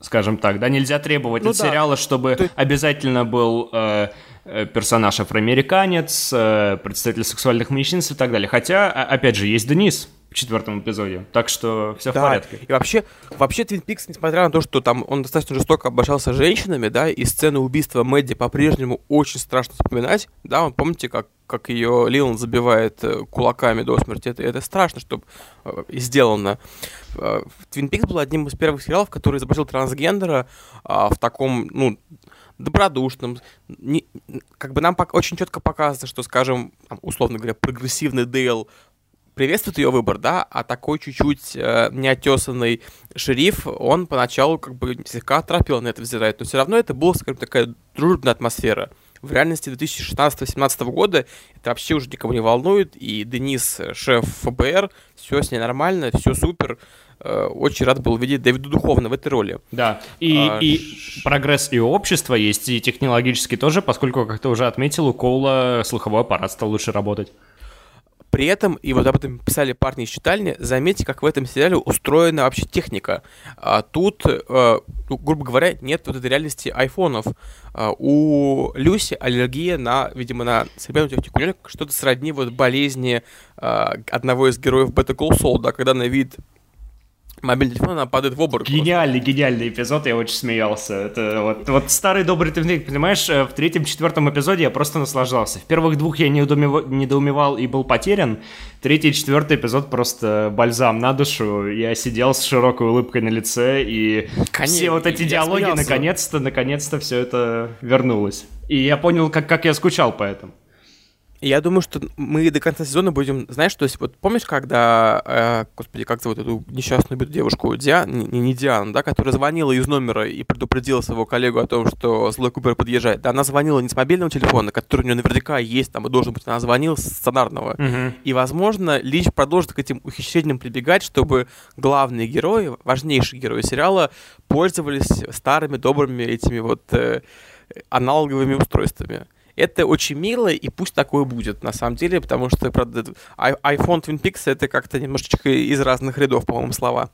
скажем так, да, нельзя требовать ну, от да. сериала, чтобы Ты... обязательно был э, э, персонаж афроамериканец, э, представитель сексуальных меньшинств и так далее. Хотя, опять же, есть Денис, в четвертом эпизоде. Так что все да. в порядке. И вообще, вообще Twin Peaks, несмотря на то, что там он достаточно жестоко обращался с женщинами, да, и сцену убийства Мэдди по-прежнему очень страшно вспоминать, да, вы помните, как как ее Лилан забивает э, кулаками до смерти, это, это страшно, чтобы э, сделано. Твин Пикс был одним из первых сериалов, который изобразил трансгендера а, в таком, ну, добродушным. Не, как бы нам пока очень четко показывается, что, скажем, условно говоря, прогрессивный Дейл приветствует ее выбор, да, а такой чуть-чуть э, неотесанный шериф, он поначалу как бы слегка оторопел на это взирает, но все равно это была, скажем, такая дружная атмосфера. В реальности 2016-2017 года это вообще уже никого не волнует, и Денис, шеф ФБР, все с ней нормально, все супер, э, очень рад был видеть Дэвида Духовна в этой роли. Да, и, а, и ш... прогресс и общества есть, и технологически тоже, поскольку, как ты уже отметил, у Коула слуховой аппарат стал лучше работать. При этом, и вот об этом писали парни из читальни, заметьте, как в этом сериале устроена вообще техника. А, тут, а, ну, грубо говоря, нет вот этой реальности айфонов. А, у Люси аллергия на, видимо, на современную технику. Что-то сродни вот болезни а, одного из героев Better Call Saul, да, когда на вид мобильный телефон, она падает в обморок. Гениальный, просто. гениальный эпизод, я очень смеялся. Это вот, вот старый добрый Твинтейк, понимаешь, э, в третьем-четвертом эпизоде я просто наслаждался. В первых двух я недоумевал, недоумевал и был потерян. Третий и четвертый эпизод просто бальзам на душу. Я сидел с широкой улыбкой на лице, и Конечно, все вот эти диалоги, наконец-то, наконец-то все это вернулось. И я понял, как, как я скучал по этому я думаю, что мы до конца сезона будем, знаешь, то есть вот помнишь, когда, э, господи, как зовут эту несчастную девушку, Диан, не, не Диана, да, которая звонила из номера и предупредила своего коллегу о том, что злой Купер подъезжает. Да, она звонила не с мобильного телефона, который у нее наверняка есть, там и должен быть, она звонила с стационарного. Uh-huh. И, возможно, Лич продолжит к этим ухищрениям прибегать, чтобы главные герои, важнейшие герои сериала, пользовались старыми добрыми этими вот э, аналоговыми устройствами. Это очень мило, и пусть такое будет, на самом деле, потому что, правда, iPhone Twin Peaks это как-то немножечко из разных рядов, по-моему, слова.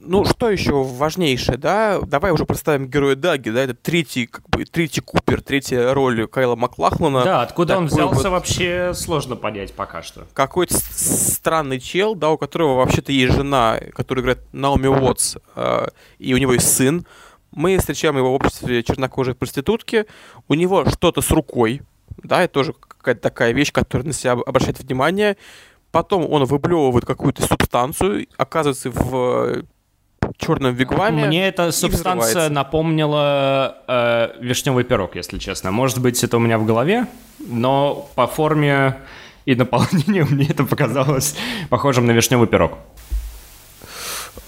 Ну, что еще важнейшее, да? Давай уже представим героя Даги, да? Это третий, как бы, третий Купер, третья роль Кайла Маклахлана. Да, откуда Такой он взялся, вот... вообще сложно понять пока что. Какой-то странный чел, да, у которого вообще-то есть жена, которая играет Наоми Уотс, э, и у него есть сын. Мы встречаем его в обществе чернокожей проститутки. У него что-то с рукой. Да, это тоже какая-то такая вещь, которая на себя обращает внимание. Потом он выблевывает какую-то субстанцию, оказывается в черном вигваме. Мне эта субстанция напомнила э, вишневый пирог, если честно. Может быть, это у меня в голове, но по форме и наполнению <laughs> мне это показалось похожим на вишневый пирог.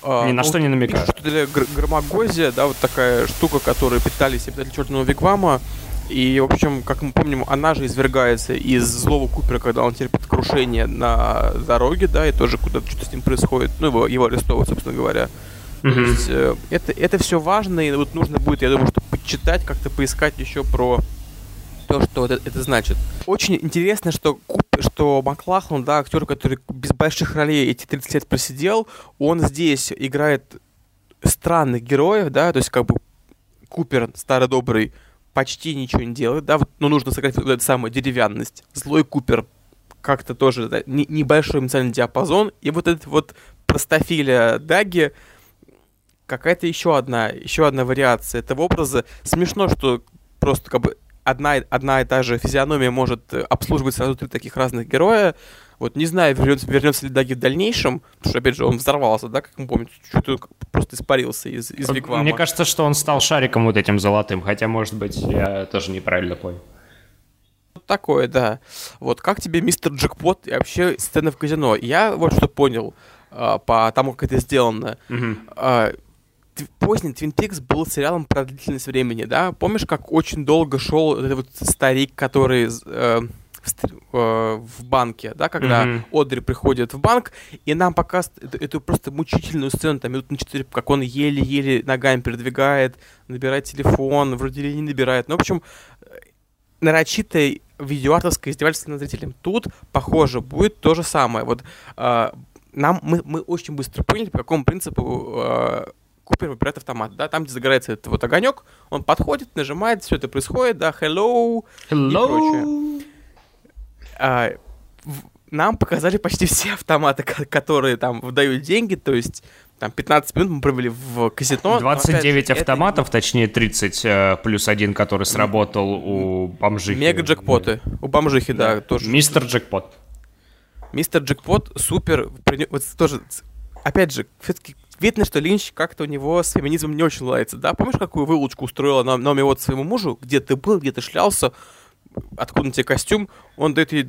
А, Ни на ну, что не намекаю. Что для громогозия, да, вот такая штука, которую питались обитатели черного вигвама. И, в общем, как мы помним, она же извергается из злого Купера, когда он терпит крушение на дороге, да, и тоже куда-то что-то с ним происходит. Ну, его, его арестовывают, собственно говоря. Mm-hmm. То есть, э, это, это все важно, и вот нужно будет, я думаю, что почитать, как-то поискать еще про то, что это, это значит. Очень интересно, что, Куп, что Маклахлан, да, актер, который без больших ролей эти 30 лет просидел, он здесь играет странных героев, да, то есть как бы Купер, старый добрый, почти ничего не делает, да, но нужно сыграть вот эту самую деревянность. Злой Купер как-то тоже да, не, небольшой эмоциональный диапазон, и вот этот вот простофиля Даги какая-то еще одна, еще одна вариация этого образа. Смешно, что просто как бы одна, одна и та же физиономия может э, обслуживать сразу три таких разных героя. Вот не знаю, вернется, вернется ли Даги в дальнейшем, потому что, опять же, он взорвался, да, как мы помним, чуть-чуть просто испарился из, из Вигвама. Мне кажется, что он стал шариком вот этим золотым, хотя, может быть, я тоже неправильно понял. Такое, да. Вот как тебе мистер Джекпот и вообще сцена в казино? Я вот что понял а, по тому, как это сделано. Мгм. Поздний Твин Пикс был сериалом про длительность времени, да? Помнишь, как очень долго шел этот вот старик, который э, в, э, в банке, да, когда Мгм. Одри приходит в банк, и нам показывают эту, эту просто мучительную сцену, там минут на 4, как он еле-еле ногами передвигает, набирает телефон, вроде или не набирает. Ну, в общем, э, нарочитое видеоартовское издевательство над зрителем. Тут, похоже, будет то же самое. Вот э, нам, мы, мы очень быстро поняли, по какому принципу э, Купер выбирает автомат, да, там, где загорается этот вот огонек, он подходит, нажимает, все это происходит, да, hello, Hello. прочее. А, нам показали почти все автоматы, ко- которые там выдают деньги, то есть там 15 минут мы провели в казино. но, опять же, 29 это автоматов, точнее 30 э, плюс один, который сработал у бомжихи. Мега джекпоты. У бомжихи, да, тоже. Мистер Джекпот. Мистер Джекпот супер. Вот тоже, опять же, все-таки видно, что Линч как-то у него с феминизмом не очень ладится, да? Помнишь, какую вылучку устроила на, Наоми вот своему мужу? Где ты был, где ты шлялся, откуда на тебе костюм? Он дает ей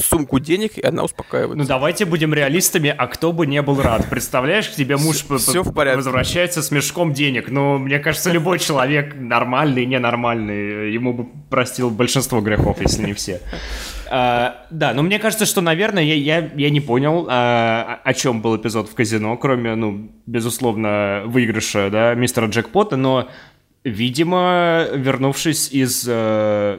сумку денег, и она успокаивается. Ну давайте будем реалистами, а кто бы не был рад. Представляешь, к тебе муж всё в порядке. возвращается с мешком денег. Ну, мне кажется, любой человек нормальный, ненормальный, ему бы простил большинство грехов, если не все. А, да, но мне кажется, что, наверное, я, я, я не понял, а, о чем был эпизод в казино, кроме, ну, безусловно, выигрыша, да, мистера Джекпота, но, видимо, вернувшись из э,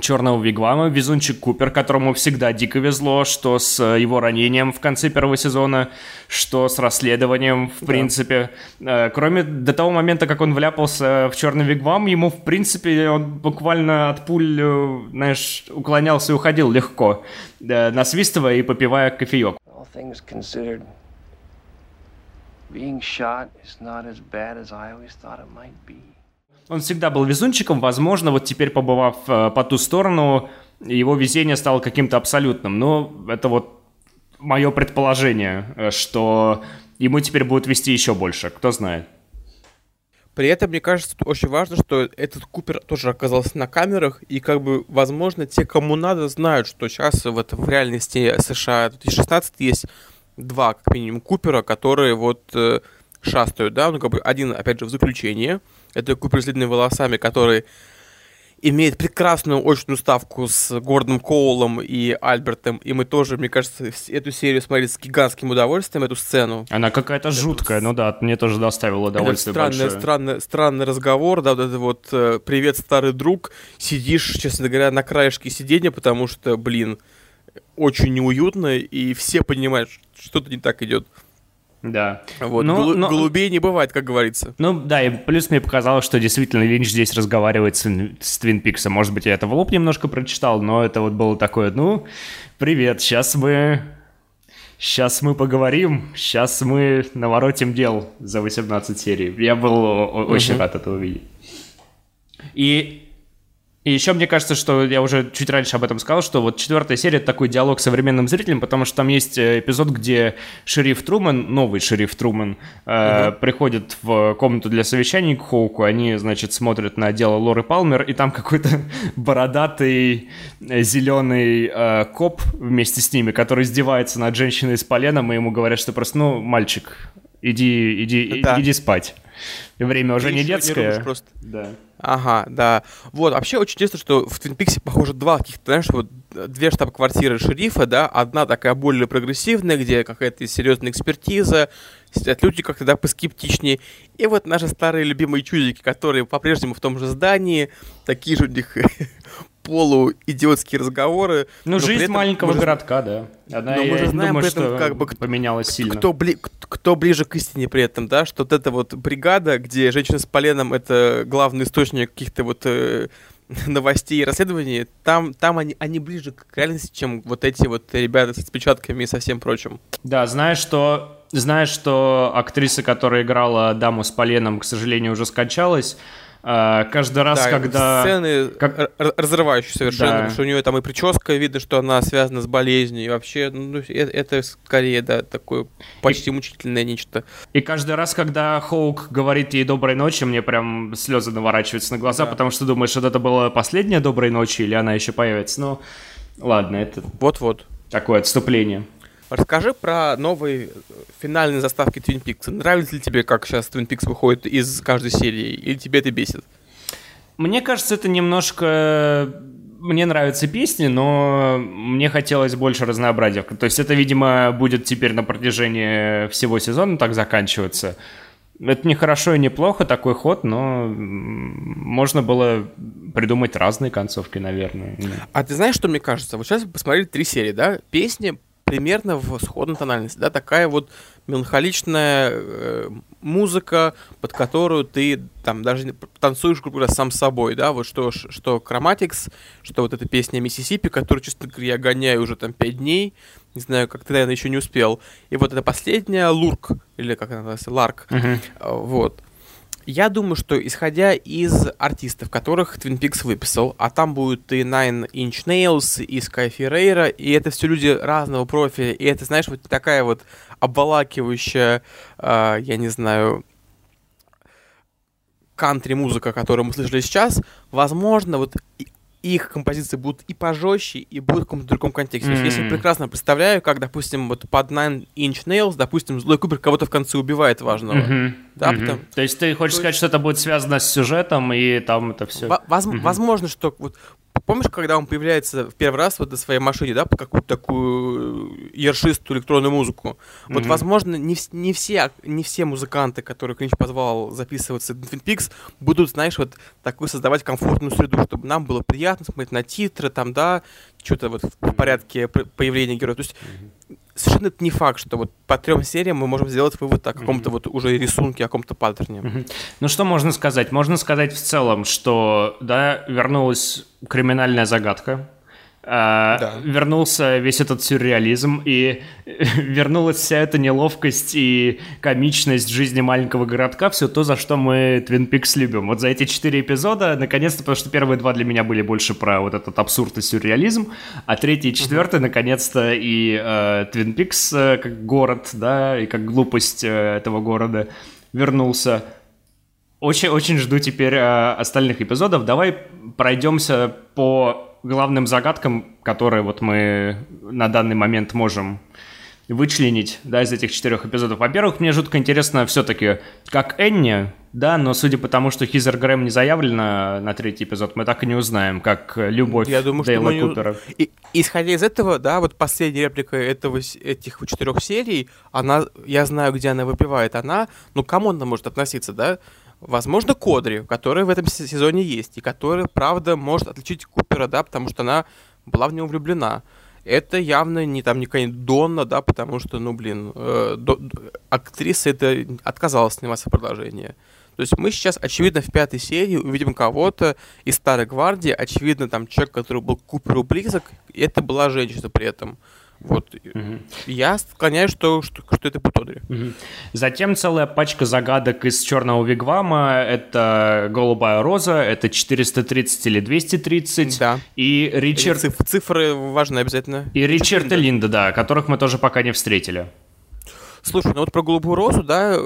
Черного Вигвама, везунчик Купер, которому всегда дико везло, что с э, его ранением в конце первого сезона, что с расследованием, в принципе. Э, Кроме до того момента, как он вляпался в Черный Вигвам, ему, в принципе, он буквально от пуль, э, знаешь, уклонялся и уходил легко, насвистывая и попивая кофеек. All things considered, being shot is not as bad as I always thought it might be. Он всегда был везунчиком, возможно, вот теперь, побывав э, по ту сторону, его везение стало каким-то абсолютным. Но это вот мое предположение, э, что ему теперь будут вести еще больше, кто знает. При этом, мне кажется, очень важно, что этот Купер тоже оказался на камерах, и как бы, возможно, те, кому надо, знают, что сейчас вот в реальности США 2016 есть два, как минимум, Купера, которые вот э, шастают, да, ну, как бы один, опять же, в заключении, это Купер с длинными волосами, который имеет прекрасную очную ставку с Гордоном Коулом и Альбертом, и мы тоже, мне кажется, эту серию смотрели с гигантским удовольствием, эту сцену. Она какая-то жуткая, ну да, мне тоже доставило Это удовольствие странный, большое. странный, странный разговор, да, вот это вот э, «Привет, старый друг», сидишь, честно говоря, на краешке сиденья, потому что, блин, очень неуютно, и все понимают, что что-то не так идет. Да. Вот, Но- голу- но- голубей не бывает, как говорится. Ну да, и плюс мне показалось, что действительно Линч здесь разговаривает с, с Твин Пиксом. Может быть, я это в лоб немножко прочитал, но это вот было такое, ну, привет, сейчас мы... Сейчас мы поговорим, сейчас мы наворотим дел за 18 серий. Я был о- очень рад это увидеть. И и еще мне кажется, что я уже чуть раньше об этом сказал, что вот четвертая серия это такой диалог с современным зрителем, потому что там есть э, эпизод, где шериф Труман, новый шериф Труман, э, приходит в комнату для совещаний к Хоуку, они, значит, смотрят на дело Лоры Палмер, и там какой-то <laughs> бородатый э, зеленый э, коп вместе с ними, который издевается над женщиной с поленом, и ему говорят, что просто, ну, мальчик, иди, иди, Да. иди спать. Время уже Ты не ещё не детское. рубишь просто. Да. Ага, да. Вот, вообще очень интересно, что в Твин Пиксе, похоже, два каких-то, знаешь, вот э, две штаб-квартиры шерифа, да, одна такая более прогрессивная, где какая-то серьезная экспертиза, сидят люди как-то, да, поскептичнее, и вот наши старые любимые чудики, которые по-прежнему в том же здании, такие же у них <laughs> полуидиотские разговоры. Ну, жизнь этом маленького мы же городка, да. Она, Но мы я же не знаем думаю, при этом, что как бы, поменялась сильно. Кто, бли- кто ближе к истине при этом, да, что вот эта вот бригада, где женщина с поленом это главный источник каких-то вот э, <laughs> новостей и расследований, там, там они, они ближе к реальности, чем вот эти вот ребята с отпечатками и со всем прочим. Да, знаешь, что, знаешь, что актриса, которая играла даму с поленом, к сожалению, уже скончалась. А, каждый раз, Да, когда... Сцены как- разрывающие совершенно, Да. потому что у нее там и прическа, видно, что она связана с болезнью, и вообще, ну, э- это скорее, да, такое почти мучительное нечто. И каждый раз, когда Хоук говорит ей доброй ночи, мне прям слезы наворачиваются на глаза, Да. потому что думаешь, что это была последняя доброй ночи, или она еще появится. Ну, ладно, это Вот-вот. такое отступление. Расскажи про новые э, финальные заставки Twin Peaks. Нравится ли тебе, как сейчас Twin Peaks выходит из каждой серии, или тебе это бесит? Мне кажется, это немножко... Мне нравятся песни, но мне хотелось больше разнообразия. То есть это, видимо, будет теперь на протяжении всего сезона так заканчиваться. Это не хорошо и не плохо, такой ход, но можно было придумать разные концовки, наверное. А ты знаешь, что мне кажется? Вот сейчас посмотрели три серии, да? Песни примерно в сходной тональности, да? Такая вот меланхоличная э, музыка, под которую ты там даже танцуешь, грубо говоря, сам собой, да? Вот что, что Chromatics, что вот эта песня Миссисипи, которую, честно говоря, я гоняю уже там пять дней, не знаю, как ты, наверное, еще не успел. И вот эта последняя Лурк, или как она называется, Ларк, а, Вот. Я думаю, что исходя из артистов, которых Twin Peaks выписал, а там будут и Nine Inch Nails, и Sky Ferreira, и это все люди разного профиля, и это, знаешь, вот такая вот обволакивающая, а, я не знаю, кантри-музыка, которую мы слышали сейчас, возможно, вот их композиции будут и пожестче, и будут в каком-то другом контексте. То есть Я прекрасно представляю, как, допустим, вот под Nine Inch Nails, допустим, злой Кубер кого-то в конце убивает важного. Мгм. Да, Мгм. потому- То есть ты хочешь То сказать, что это будет связано с сюжетом, и там это все... Во- воз- Возможно, что вот помнишь, когда он появляется в первый раз вот на своей машине, да, по какую-то такую ершистую электронную музыку. Вот, Мгм. возможно, не, не все не все музыканты, которые Клинч позвал записываться в Twin Peaks, будут, знаешь, вот такую создавать комфортную среду, чтобы нам было приятно смотреть на титры, там, да, что-то вот в порядке появления героя. То есть совершенно это не факт, что вот по трем сериям мы можем сделать вывод о каком-то вот уже рисунке, о каком-то паттерне. Мгм. Ну что можно сказать? Можно сказать в целом, что да, вернулась криминальная загадка, а, Да. вернулся весь этот сюрреализм, и <laughs> вернулась вся эта неловкость и комичность жизни маленького городка, все то, за что мы Twin Peaks любим. Вот за эти четыре эпизода, наконец-то, потому что первые два для меня были больше про вот этот абсурд и сюрреализм, а третий и четвертый, наконец-то, и э, Twin Peaks э, как город, да, и как глупость э, этого города вернулся. Очень, очень жду теперь э, остальных эпизодов. Давай пройдемся по главным загадкам, которые вот мы на данный момент можем вычленить, да, из этих четырех эпизодов. Во-первых, мне жутко интересно все-таки, как Энни, да, но судя по тому, что Хизер Грэм не заявлена на третий эпизод, мы так и не узнаем, как э, любовь Я думаю, что Дейла не- Купера. И, исходя из этого, да, вот последняя реплика этого, этих четырех серий, она, я знаю, где она выпивает, она, ну, кому она может относиться, да? Возможно, Кодри, которая в этом се- сезоне есть, и которая, правда, может отличить Купера, да, потому что она была в него влюблена. Это явно не там не какая-нибудь Донна, да, потому что, ну, блин, э, до- актриса это отказалась сниматься в продолжение. То есть мы сейчас, очевидно, в пятой серии увидим кого-то из Старой Гвардии, очевидно, там человек, который был Куперу близок, и это была женщина при этом. Вот. Я склоняюсь, что, что, что это будет Одри. Мгм. Затем целая пачка загадок из черного вигвама. Это голубая роза, это 430 или 230. Да. И Ричард, Циф- цифры важны обязательно. и Ричард и Линда, да, которых мы тоже пока не встретили. Слушай, ну вот про голубую розу, да,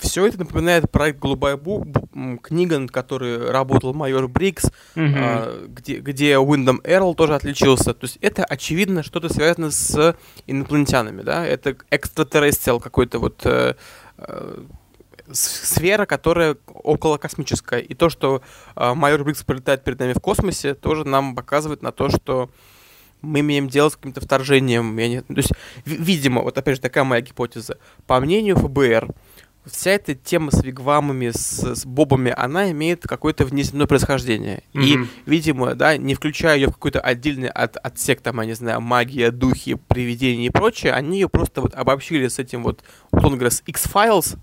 все это напоминает проект «Голубая бу- книга, над которой работал майор Брикс, а, где, где Уиндом Эрл тоже отличился. То есть это, очевидно, что-то связано с инопланетянами, да, это экстратеррестиал какой-то вот э, э, сфера, которая около космическая. И то, что э, майор Брикс пролетает перед нами в космосе, тоже нам показывает на то, что мы имеем дело с каким-то вторжением. Я не- То есть, ви- видимо, вот опять же такая моя гипотеза. По мнению ФБР, вся эта тема с вигвамами, с, с бобами, она имеет какое-то внеземное происхождение. И, Мгм. видимо, да, не включая ее в какой-то отдельный от, отсек, там, я не знаю, магия, духи, привидения и прочее, они ее просто вот обобщили с этим вот, условно говоря, с X-Files,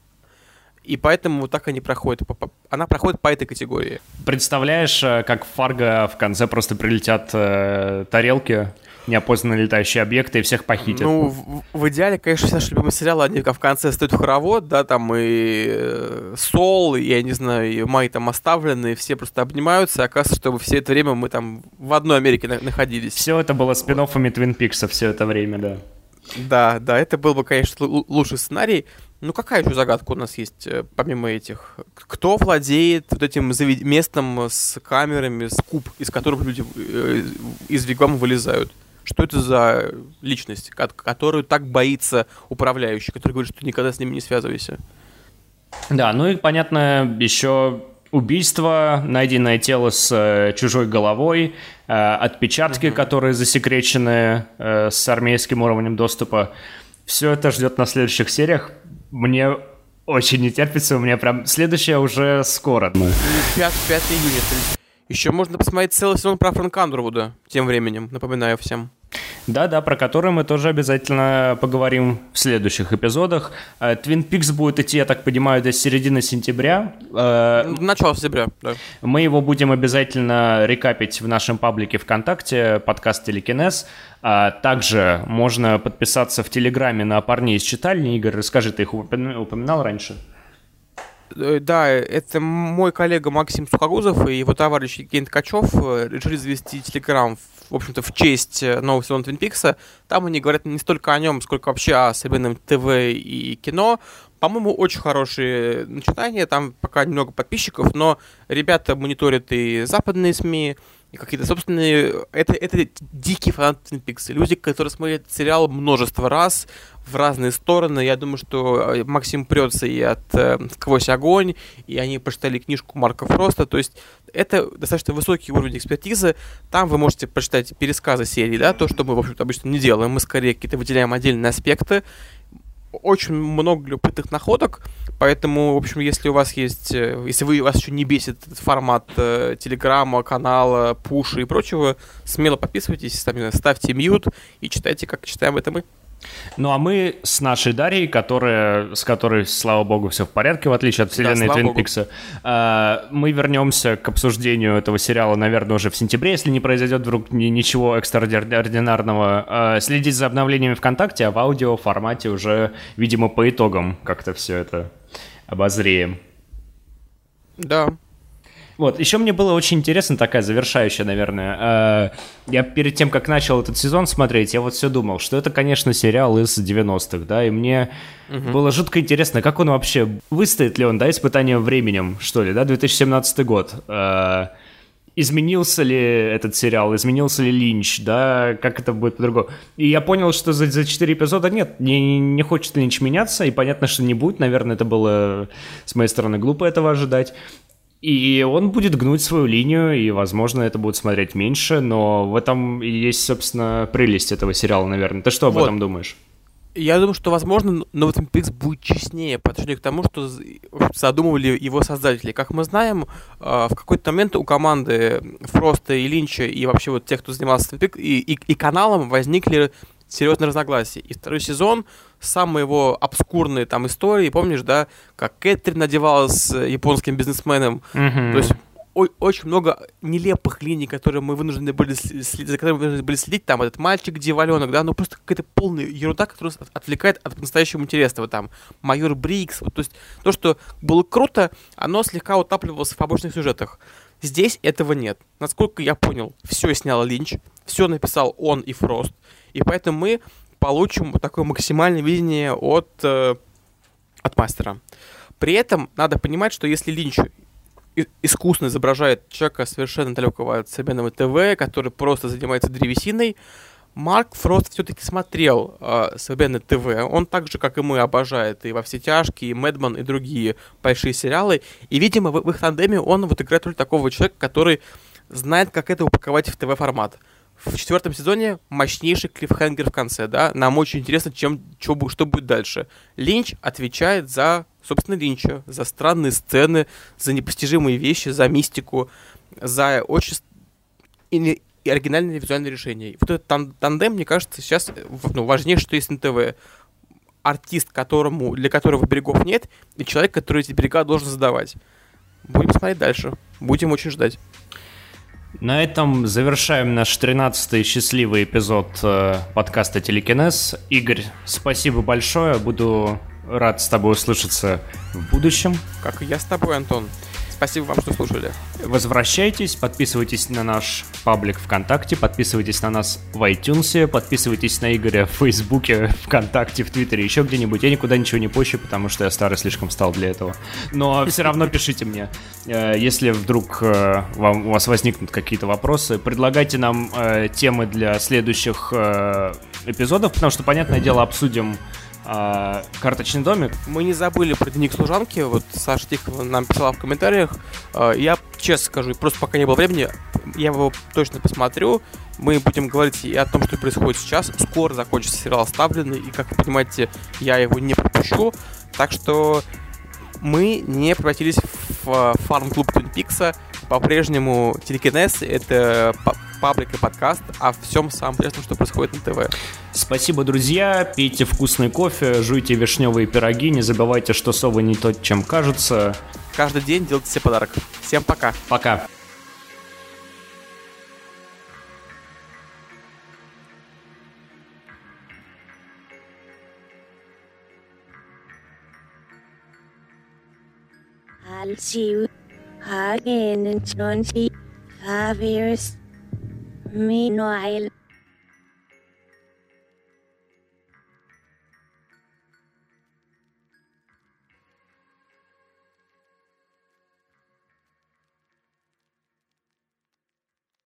и поэтому вот так они проходят. Она проходит по этой категории. Представляешь, э, как в Фарго в конце просто прилетят э, тарелки? Неопознанные летающие объекты и всех похитят. Ну, в, в идеале, конечно, все наши любимые сериалы, они в конце стоят в хоровод, да, там и э, Сол, и, я не знаю, и Май там оставлены, все просто обнимаются, и оказывается, что все это время мы там в одной Америке на- находились. Все это было спин Твин Пикса все это время, да. Да, да, это был бы, конечно, л- лучший сценарий. Ну, какая еще загадка у нас есть, э, помимо этих? Кто владеет вот этим завед- местом с камерами, с куб, из которых люди э, из вигвама вылезают? Что это за личность, ко- которую так боится управляющий, который говорит, что никогда с ними не связывайся? Да, ну и, понятно, еще убийство, найденное тело с э, чужой головой, э, отпечатки, которые засекречены э, с армейским уровнем доступа. Все это ждет на следующих сериях. Мне очень не терпится, у меня прям следующая уже скоро. 5, 5 июня. Еще можно посмотреть целый сезон про Фрэнка Андервуда тем временем, напоминаю всем. Да-да, про который мы тоже обязательно поговорим в следующих эпизодах. Твин Пикс будет идти, я так понимаю, до середины сентября. Э, Начало сентября, да. Мы его будем обязательно рекапить в нашем паблике ВКонтакте, подкаст Телекинез. А также можно подписаться в Телеграме на парней из читальни. Игорь, расскажи, ты их упоминал раньше? Э, Да, это мой коллега Максим Сухогузов и его товарищ Евгений Ткачев э, решили завести телеграм, в общем-то, в честь э, нового сезона Твин Пикса. Там они говорят не столько о нем, сколько вообще о современном ТВ и кино. По-моему, очень хорошие начинания, там пока немного подписчиков, но ребята мониторят и западные СМИ, и какие-то собственные... Это, это дикие фанаты Твин Пикса. Люди, которые смотрели этот сериал множество раз, в разные стороны. Я думаю, что э, Максим прется и от э, «Сквозь огонь», и они прочитали книжку Марка Фроста. То есть это достаточно высокий уровень экспертизы. Там вы можете прочитать пересказы серии, да, то, что мы, в общем-то, обычно не делаем. Мы скорее какие-то выделяем отдельные аспекты. Очень много любопытных находок, поэтому, в общем, если у вас есть, э, если вы, вас еще не бесит этот формат э, телеграмма, канала, пуша и прочего, смело подписывайтесь, ставьте мьют и читайте, как читаем это мы. Ну а мы с нашей Дарьей, которая, с которой, слава богу, все в порядке, в отличие от вселенной слава Твин. Пикса, э, мы вернемся к обсуждению этого сериала, наверное, уже в сентябре, если не произойдет вдруг ни- ничего экстраординарного. Э, Следить за обновлениями ВКонтакте, а в аудио формате уже, видимо, по итогам как-то все это обозреем. Да, Вот, еще мне было очень интересно, такая завершающая, наверное. э, Я перед тем, как начал этот сезон смотреть, я вот все думал, что это, конечно, сериал из 90-х, да, и мне было жутко интересно, как он вообще, выстоит ли он, да, испытанием временем, что ли, да, 2017 год. Э, Изменился ли этот сериал, изменился ли Линч, да, как это будет по-другому. И я понял, что за, за 4 эпизода нет, не, не хочет Линч меняться, и понятно, что не будет, наверное, это было с моей стороны глупо этого ожидать. И он будет гнуть свою линию, и, возможно, это будет смотреть меньше, но в этом и есть, собственно, прелесть этого сериала, наверное. Ты что об Вот. этом думаешь? Я думаю, что, возможно, но Twin Peaks будет честнее по отношению к тому, что задумывали его создатели. Как мы знаем, э, в какой-то момент у команды Фроста и Линча и вообще вот тех, кто занимался Twin Peaks, и, и, и каналом возникли серьезные разногласия. И второй сезон, самые его обскурные там истории, помнишь, да, как Кэтрин надевалась с японским бизнесменом, то есть очень много нелепых линий, которые мы вынуждены были следить, за которыми мы вынуждены были следить, там этот мальчик, дьяволенок, да, ну просто какая-то полная ерунда, которая отвлекает от настоящего интересного, там, майор Брикс, вот, то есть то, что было круто, оно слегка утапливалось в побочных сюжетах. Здесь этого нет. Насколько я понял, все снял Линч, все написал он и Фрост, и поэтому мы получим такое максимальное видение от, э, от мастера. При этом надо понимать, что если Линч искусно изображает человека совершенно далекого от современного ТВ, который просто занимается древесиной, Марк Фрост все-таки смотрел э, современное ТВ. Он так же, как и мы, обожает и «Во все тяжкие», и «Мэдман», и другие большие сериалы. И, видимо, в, в их тандеме он вот играет роль такого человека, который знает, как это упаковать в ТВ-формат. В четвертом сезоне мощнейший клиффхенгер в конце, да. Нам очень интересно, чем, чё что будет дальше. Линч отвечает за, собственно, Линча, за странные сцены, за непостижимые вещи, за мистику, за очень и, и оригинальные визуальные решения. И вот этот тан- тандем, мне кажется, сейчас э, ну, важнее, что есть на ТВ. Артист, которому, для которого берегов нет, и человек, который эти берега должен задавать. Будем смотреть дальше. Будем очень ждать. На этом завершаем наш 13-й счастливый эпизод э, подкаста «Телекинез». Игорь, спасибо большое. Буду рад с тобой услышаться в будущем. Как и я с тобой, Антон. Спасибо вам, что слушали. Возвращайтесь, подписывайтесь на наш паблик ВКонтакте, подписывайтесь на нас в iTunes, подписывайтесь на Игоря в Фейсбуке, ВКонтакте, в Твиттере, еще где-нибудь. Я никуда ничего не пощу, потому что я старый слишком стал для этого. Но все равно пишите мне. Э, если вдруг э, вам, у вас возникнут какие-то вопросы, предлагайте нам э, темы для следующих эпизодов, потому что, понятное дело, обсудим а, карточный домик. Мы не забыли про дневник служанки. Вот Саша Тихова нам писала в комментариях. А, я честно скажу, просто пока не было времени, я его точно посмотрю. Мы будем говорить и о том, что происходит сейчас. Скоро закончится сериал «Оставленный», и, как вы понимаете, я его не пропущу. Так что мы не превратились в а, фарм-клуб Твин Пикса. По-прежнему телекинез — это паблик и подкаст о всем самом интересном, что происходит на ТВ. Спасибо, друзья. Пейте вкусный кофе, жуйте вишневые пироги. Не забывайте, что совы не то, чем кажутся. Каждый день делайте себе подарок. Всем пока. Пока. Matthew Hagen and 25 years. Meanwhile,